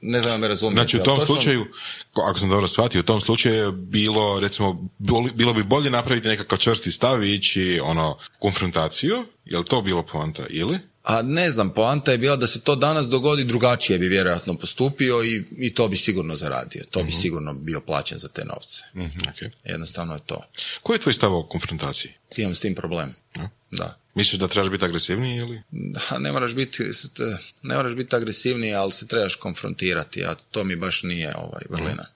Ne znam da me razumijete. Znači u tom točno- slučaju, ko- ako sam dobro shvatio, u tom slučaju je bilo, recimo, bilo bi bolje napraviti nekakav čvrsti stav i ići, ono, konfrontaciju, je li to bilo poanta, ili? A ne znam, poanta je bila da se to danas dogodi drugačije bi vjerojatno postupio i, i to bi sigurno zaradio. To bi sigurno bio plaćen za te novce. Okay. Jednostavno je to. Koji je tvoj stav o konfrontaciji? Imam s tim problem. Da. Misliš da trebaš biti agresivniji ili? Da, ne moraš biti, ne moraš biti agresivniji, ali se trebaš konfrontirati, a to mi baš nije ovaj vrlina.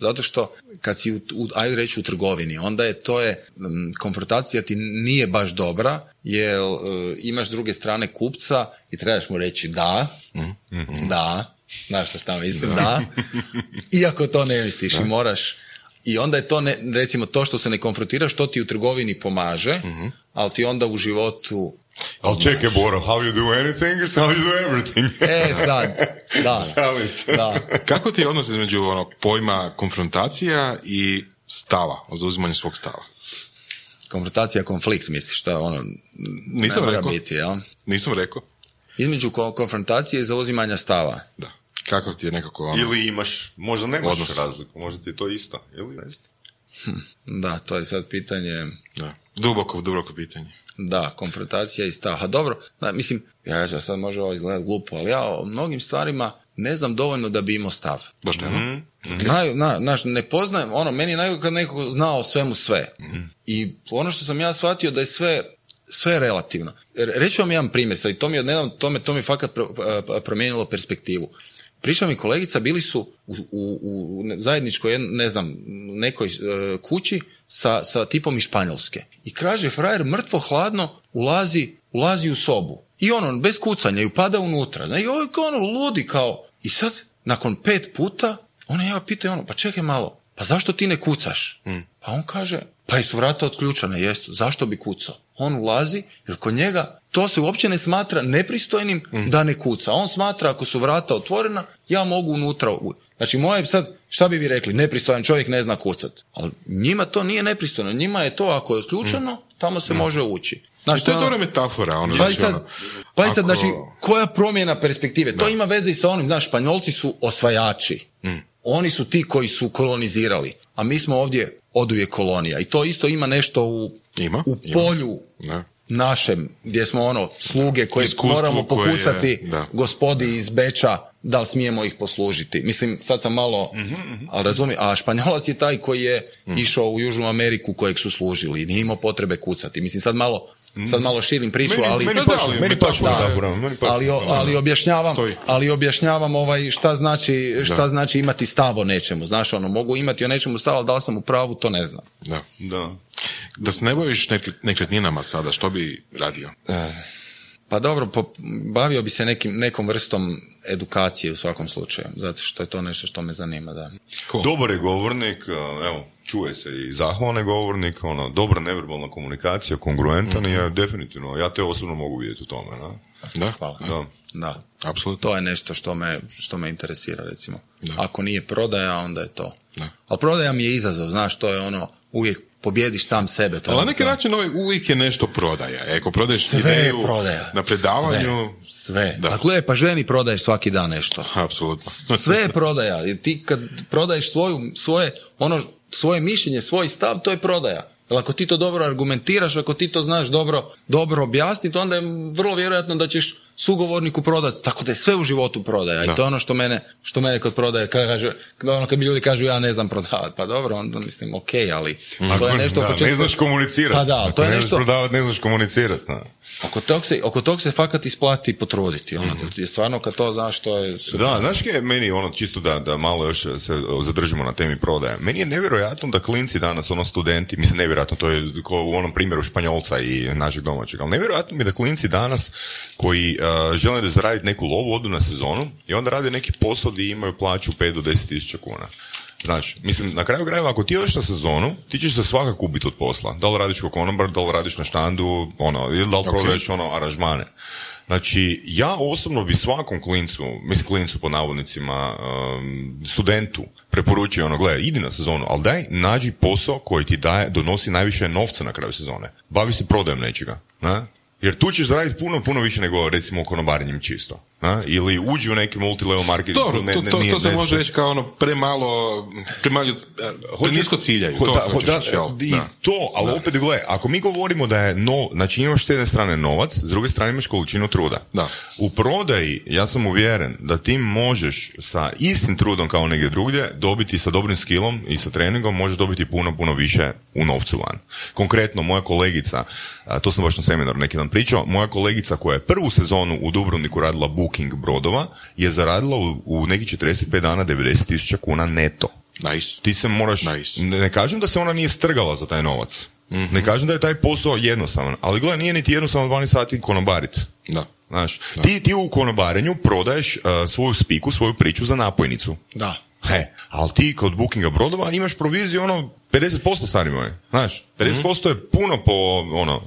Zato što kad si u, u, ajde reći u trgovini, onda je to je, mm, konfrontacija ti nije baš dobra, jer e, imaš s druge strane kupca i trebaš mu reći da, da, znaš što šta mislim, da, iako to ne misliš i moraš. I onda je to, ne, recimo, to što se ne konfrontiraš, to ti u trgovini pomaže, ali ti onda u životu Ali čekaj, Boro, how you do anything, it's how you do everything. E, sad, da, da. Kako ti je odnos između onog pojma konfrontacija i stava, zauzimanje svog stava? Konfrontacija, konflikt, misliš, to je ono, Nisam rekao. biti, jel? Nisam rekao. Između ko- konfrontacije i zauzimanja stava. Da. Kako ti je nekako ono... Ili imaš, možda nemaš Odnos. razliku, možda ti je to isto. Ili? Da, to je sad pitanje, Da. Duboko, duboko pitanje. Da, konfrontacija i stav. A dobro, da, mislim, ja ću sad može ovo izgledati glupo, ali ja o mnogim stvarima ne znam dovoljno da bi imao stav. Baš Mhm. tema? Naj, na, znaš, ne poznajem, ono, meni je najgore kad neko zna o svemu sve. I ono što sam ja shvatio da je sve, sve relativno. Re- Reći ću vam jedan primjer, sad, i to mi je odnedavno, to me, to mi je fakat pro- promijenilo perspektivu. Priča mi kolegica, bili su u, u, u zajedničkoj, jedn- ne znam, nekoj e, kući sa, sa tipom iz Španjolske. I kaže, frajer mrtvo hladno ulazi, ulazi u sobu. I ono, bez kucanja, i upada unutra. I ovo je kao ono, ludi kao. I sad, nakon pet puta, ona ja pita ono, pa čekaj malo, pa zašto ti ne kucaš? Pa on kaže, pa su vrata otključana, jest, zašto bi kucao? On ulazi, jer kod njega to se uopće ne smatra nepristojnim da ne kuca. On smatra ako su vrata otvorena, ja mogu unutra. u- Znači moje sad, šta bi vi rekli, nepristojan čovjek ne zna kucat. Ali njima to nije nepristojno, njima je to ako je otključeno, tamo se može ući. Znači, to je ono- dobra metafora. Ono, pa znači, sad, ono, pa i sad, ako- znači, koja promjena perspektive? To ima veze i sa onim, znaš, Španjolci su osvajači. Oni su ti koji su kolonizirali, a mi smo ovdje oduvijek kolonija. I to isto ima nešto u, Ima, u ima. polju Da. Našem, gdje smo ono, sluge koje Iskustvu moramo koje je, pokucati da. gospodi iz Beča, da li smijemo ih poslužiti. Mislim, sad sam malo, ali razumije, a Španjolac je taj koji je išao u Južnu Ameriku kojeg su služili i nije imao potrebe kucati. Mislim, sad malo, sad malo širim priču, Meni, ali... meni Da, pašu, ali meni pašu meni pašu. ali, ali objašnjavam, Stoji. ali objašnjavam ovaj šta znači, šta znači imati stav o nečemu. Znaš, ono, mogu imati o nečemu stav, ali da li sam u pravu, to ne znam. Da. Da. Da se ne baviš nekre- nekretninama sada, što bi radio? Pa dobro, po, bavio bi se nekim, nekom vrstom edukacije u svakom slučaju, zato što je to nešto što me zanima, da. Dobar je govornik, evo, čuje se i zahvalan je govornik, ono, dobra neverbalna komunikacija, kongruentan je definitivno, ja te osobno mogu vidjeti u tome, da? Da, Hvala. Da. Da. apsolutno. To je nešto što me, što me interesira, recimo. Da. Ako nije prodaja, onda je to. Da. Ali prodaja mi je izazov, znaš, to je ono, uvijek pobjediš sam sebe. To Ali na neki to. način ovaj, uvijek je nešto prodaja. E, Ako prodaješ Sve je ideju prodaja. na predavanju, Sve. sve. Da. A gle, pa ženi prodaješ svaki dan nešto. apsolutno. Sve je prodaja. Ti kad prodaješ svoju, svoje, ono, svoje mišljenje, svoj stav, to je prodaja. Jer ako ti to dobro argumentiraš, ako ti to znaš dobro, dobro objasniti, onda je vrlo vjerojatno da ćeš sugovorniku prodati. Tako da je sve u životu prodaja. Da. I to je ono što mene, što mene kod prodaje kaže, ono kad mi ljudi kažu ja ne znam prodavati. Pa dobro, onda mislim ok, ali to je nešto da, čega Ne znaš komunicirati. Pa da, Ako to je ne nešto, znaš prodavati, ne znaš komunicirati. da. oko tog se, oko tog se fakat isplati potruditi. Ono, jer stvarno kad to znaš, to je super. Da, znaš je meni ono, čisto da, da malo još se zadržimo na temi prodaje. Meni je nevjerojatno da klinci danas, ono studenti, mislim nevjerojatno, to je ko u onom primjeru Španjolca i našeg domaćeg, ali nevjerojatno mi da klinci danas koji uh, žele da zaraditi neku lovu, odu na sezonu i onda rade neki posao gdje imaju plaću 5 do 10 tisuća kuna. Znači, mislim, na kraju krajeva, ako ti odeš na sezonu, ti ćeš se svakako kubiti od posla. Da li radiš kao konobar, da li radiš na štandu, ono, ili da li prodaješ ono, aranžmane. Znači, ja osobno bi svakom klincu, mislim klincu po navodnicima, um, studentu, preporučio ono, gledaj, idi na sezonu, ali daj, nađi posao koji ti daje, donosi najviše novca na kraju sezone. Bavi se prodajem nečega, ne? Jer tu ćeš zaraditi puno, puno više nego recimo konobarenjem čisto. Ne? Ili uđi u neki multilevel marketing. Dobro, ne- to, ne- to, nije- to se može reći kao ono premalo, premalo, prenisko ciljaju. Ho- To da, hoćeš ho- da, jel? I Da. to, ali opet gle, ako mi govorimo da je no, znači imaš s jedne strane novac, s druge strane imaš količinu truda. Da. U prodaji, ja sam uvjeren da ti možeš sa istim trudom kao negdje drugdje dobiti sa dobrim skillom i sa treningom možeš dobiti puno, puno više u novcu van. Konkretno, moja kolegica, a, to sam baš na seminaru neki dan pričao, moja kolegica koja je prvu sezonu u Dubrovniku radila booking brodova, je zaradila u, u nekih 45 dana 90 tisuća kuna neto. Nice. Ti se moraš, Nice. ne, ne kažem da se ona nije strgala za taj novac. Mhm. Ne kažem da je taj posao jednostavan, ali gledaj, nije niti jednostavno 12 sati konobarit. Da. Znaš, ti, ti u konobarenju prodaješ uh, svoju spiku, svoju priču za napojnicu. Da. He, ali ti kod bookinga brodova imaš proviziju ono 50% stari moj, znaš, 50% je puno po ono,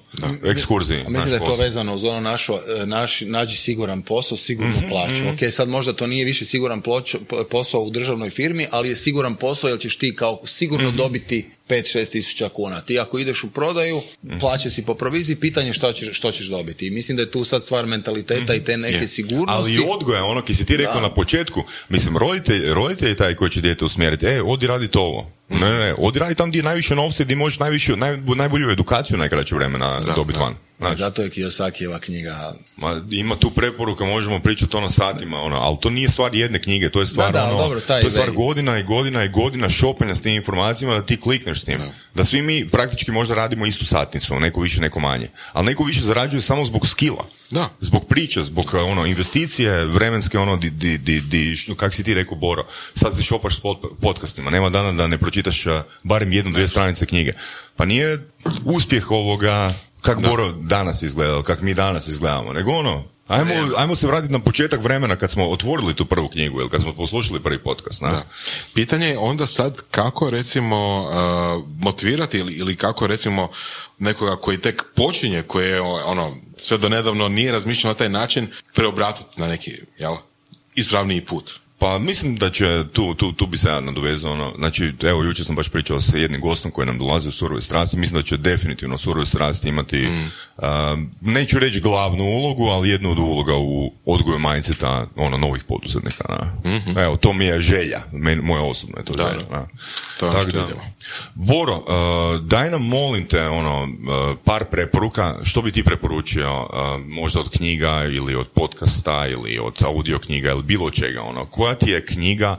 ekskurziji. A mislim da je to vezano uz ono našo, e, naš, nađi siguran posao, sigurnu Mhm, plaću. Ok, sad možda to nije više siguran ploč- po- posao u državnoj firmi, ali je siguran posao jer ćeš ti kao sigurno Mhm. dobiti 5-6 tisuća kuna. Ti ako ideš u prodaju, Mhm. plaće si po proviziji, pitanje što ćeš, što ćeš dobiti. I mislim da je tu sad stvar mentaliteta i te neke Mhm. Je. sigurnosti. Ali i odgoja, ono ki si ti rekao na početku, mislim, roditelj, roditelj je taj koji će dijete usmjeriti, e, odi raditi ovo. Ne, ne, ne, odi radi tam gdje je najviše novca i gdje možeš najviše, naj, najbolju edukaciju najkraće vremena dobiti van. Znaš, Zato je Kiyosakijeva knjiga ma, ima tu preporuka, možemo pričati ono satima, ono, ali to nije stvar jedne knjige, to je stvar, Da, da, ono, dobro, taj to je stvar godina i godina i godina šopanja s tim informacijama da ti klikneš s tim. Da svi mi praktički možda radimo istu satnicu, neko više, neko manje. Ali neko više zarađuje samo zbog skila. Da. Zbog priče, zbog ono, investicije vremenske, ono, di, di, di, di, kak si ti rekao, Boro, sad se šopaš s pod- podcastima, nema dana da ne pročitaš uh, barem jednu, dvije stranice knjige. Pa nije uspjeh ovoga kak Boro danas izgleda, kak mi danas izgledamo, nego ono, ajmo, ajmo se vratiti na početak vremena kad smo otvorili tu prvu knjigu ili kad smo poslušali prvi podcast. Na? Da. Pitanje je onda sad kako recimo uh, motivirati ili, ili kako recimo nekoga koji tek počinje, koji je ono sve do nedavno nije razmišljao na taj način, preobratiti na neki, jel, ispravniji put. Pa mislim da će, tu, tu, tu bi se ja nadovezao, ono, znači, evo, jučer sam baš pričao sa jednim gostom koji nam dolazi u surove strasti, mislim da će definitivno surove strasti imati, mm. neću reći glavnu ulogu, ali jednu od uloga u odgoju mindseta, ono, novih poduzetnika, na. Mm-hmm. Evo, to mi je želja, meni, moja osobna je to da, želja, na. Tako da, Boro, uh, daj nam molim te ono, uh, par preporuka, što bi ti preporučio, uh, možda od knjiga ili od podcasta ili od audio knjiga ili bilo čega, ono, koja ti je knjiga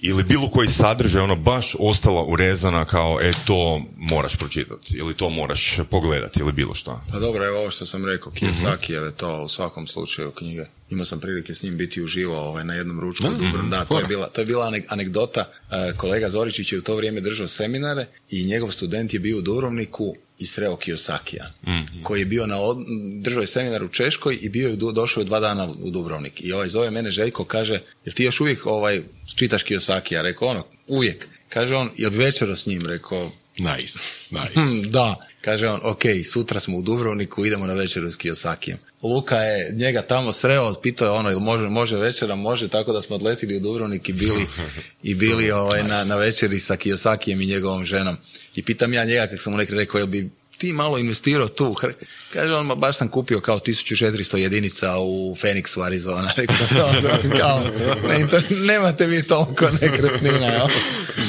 ili bilo koji sadržaj ono baš ostala urezana kao e to moraš pročitati ili to moraš pogledati ili bilo što. Pa dobro, evo ovo što sam rekao, Kiyosaki je to u svakom slučaju knjige. Imao sam prilike s njim biti uživo ovaj, na jednom ručku mm Da, to je bila, to je bila anegdota. E, kolega Zoričić je u to vrijeme držao seminare i njegov student je bio u Dubrovniku i sreo Kiyosakija, mm koji je bio na od... držao je seminar u Češkoj i bio je došao dva dana u Dubrovnik. I ovaj zove mene Željko, kaže, jel ti još uvijek ovaj, čitaš Kiyosakija? Rekao ono, uvijek. Kaže on, jel večero s njim? Rekao, Nice, nice. da, kaže on, ok, sutra smo u Dubrovniku, idemo na večeru s Kiyosakijem. Luka je njega tamo sreo, pitao je ono, ili može, može večera, može, tako da smo odletili u Dubrovnik i bili, i bili ovaj, na, na večeri sa Kiyosakijem i njegovom ženom. I pitam ja njega, kak sam mu nekada rekao, jel bi ti malo investirao tu. Kaže on, baš sam kupio kao 1400 jedinica u Phoenixu, Arizona. Rekao, kao, ne, nemate vi toliko nekretnina. Ja?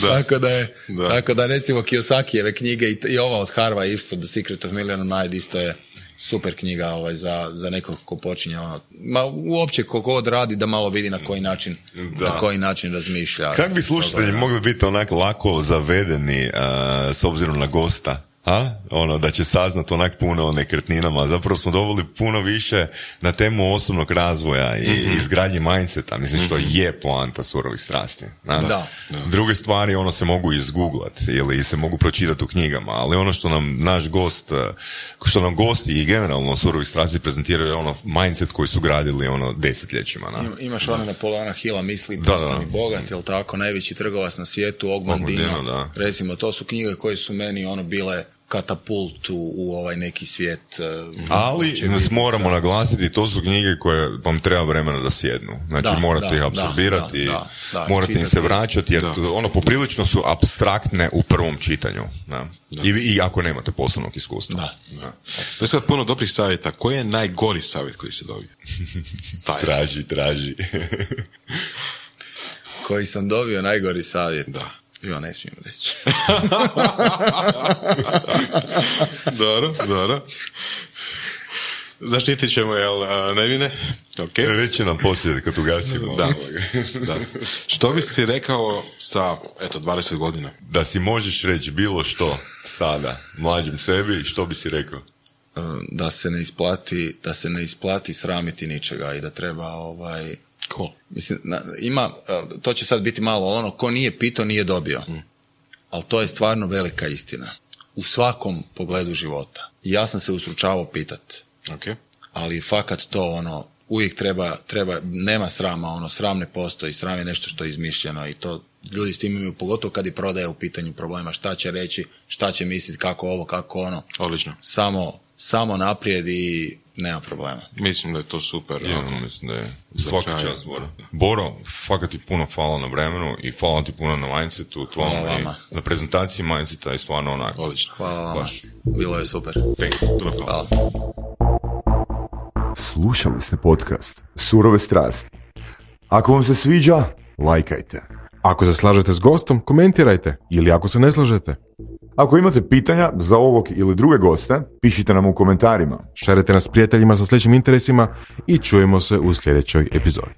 Da. Tako da je, da. tako da recimo Kiyosakijeve knjige i, i ova od Harva isto, The Secret of Millionaire Mind isto je super knjiga ovaj, za, za nekog ko počinje ono, ma uopće ko god radi da malo vidi na koji način, da. na koji način razmišlja. Kako bi slušatelji mogli biti onako lako zavedeni s obzirom na gosta? A? Ono, da će saznat onak puno o nekretninama. Zapravo smo dobili puno više na temu osobnog razvoja i mm-hmm. izgradnje mindseta. Mislim što mhm. je poanta surovih strasti. Da. da. Druge stvari ono se mogu izgooglat ili se mogu pročitati u knjigama, ali ono što nam naš gost, što nam gosti i generalno surovih strasti prezentiraju je ono mindset koji su gradili ono desetljećima. Na. imaš ono Napoleona Hila misli, da, da. bogat, jel tako, najveći trgovac na svijetu, Ogmandino, recimo, to su knjige koje su meni ono bile katapult u, ovaj neki svijet. E, Ali nas moramo naglasiti, to su knjige koje vam treba vremena da sjednu. Znači da, morate ih apsorbirati, da, morate im se vraćati, jer ono poprilično su abstraktne u prvom čitanju. I, I ako nemate poslovnog iskustva. Da. To je sad puno dobrih savjeta. Koji je najgori savjet koji se dobio? traži, traži. koji sam dobio najgori savjet? Da. Jo, ne smijem reći. dobro, dobro. Zaštitit ćemo, jel, nevine? Ok. Reći nam poslije kad ugasimo. da, da. Što bi si rekao sa, eto, 20 godina? Da si možeš reći bilo što sada, mlađim sebi, što bi si rekao? E, da se ne isplati, da se ne isplati sramiti ničega i da treba ovaj, Cool. Mislim, ima, e, to će sad biti malo ono, ko nije pitao, nije dobio. Mm. Ali to je stvarno velika istina. U svakom pogledu života. I ja sam se ustručavao pitat. Okay. Ali fakat to ono, uvijek treba, treba, nema srama, ono, sram ne postoji, sram je nešto što je izmišljeno i to ljudi s tim imaju, pogotovo kad i prodaje u pitanju problema, šta će reći, šta će misliti, kako ovo, kako ono. Odlično. Samo, samo naprijed i nema problema. Mislim da je to super. Ja, ono, mislim da je svaka čast, Boro. Boro, fakat ti puno hvala na vremenu i hvala ti puno na mindsetu, tvom i na prezentaciji mindseta i stvarno onako. Odlično. Hvala vama. Baš. Bilo je super. Thank you. Hvala. Slušali ste podcast Surove strasti. Ako vam se sviđa, lajkajte. Ako se slažete s gostom, komentirajte. Ili ako se ne slažete, ako imate pitanja za ovog ili druge goste, pišite nam u komentarima. Šarete nas prijateljima sa sličnim interesima i čujemo se u sljedećoj epizodi.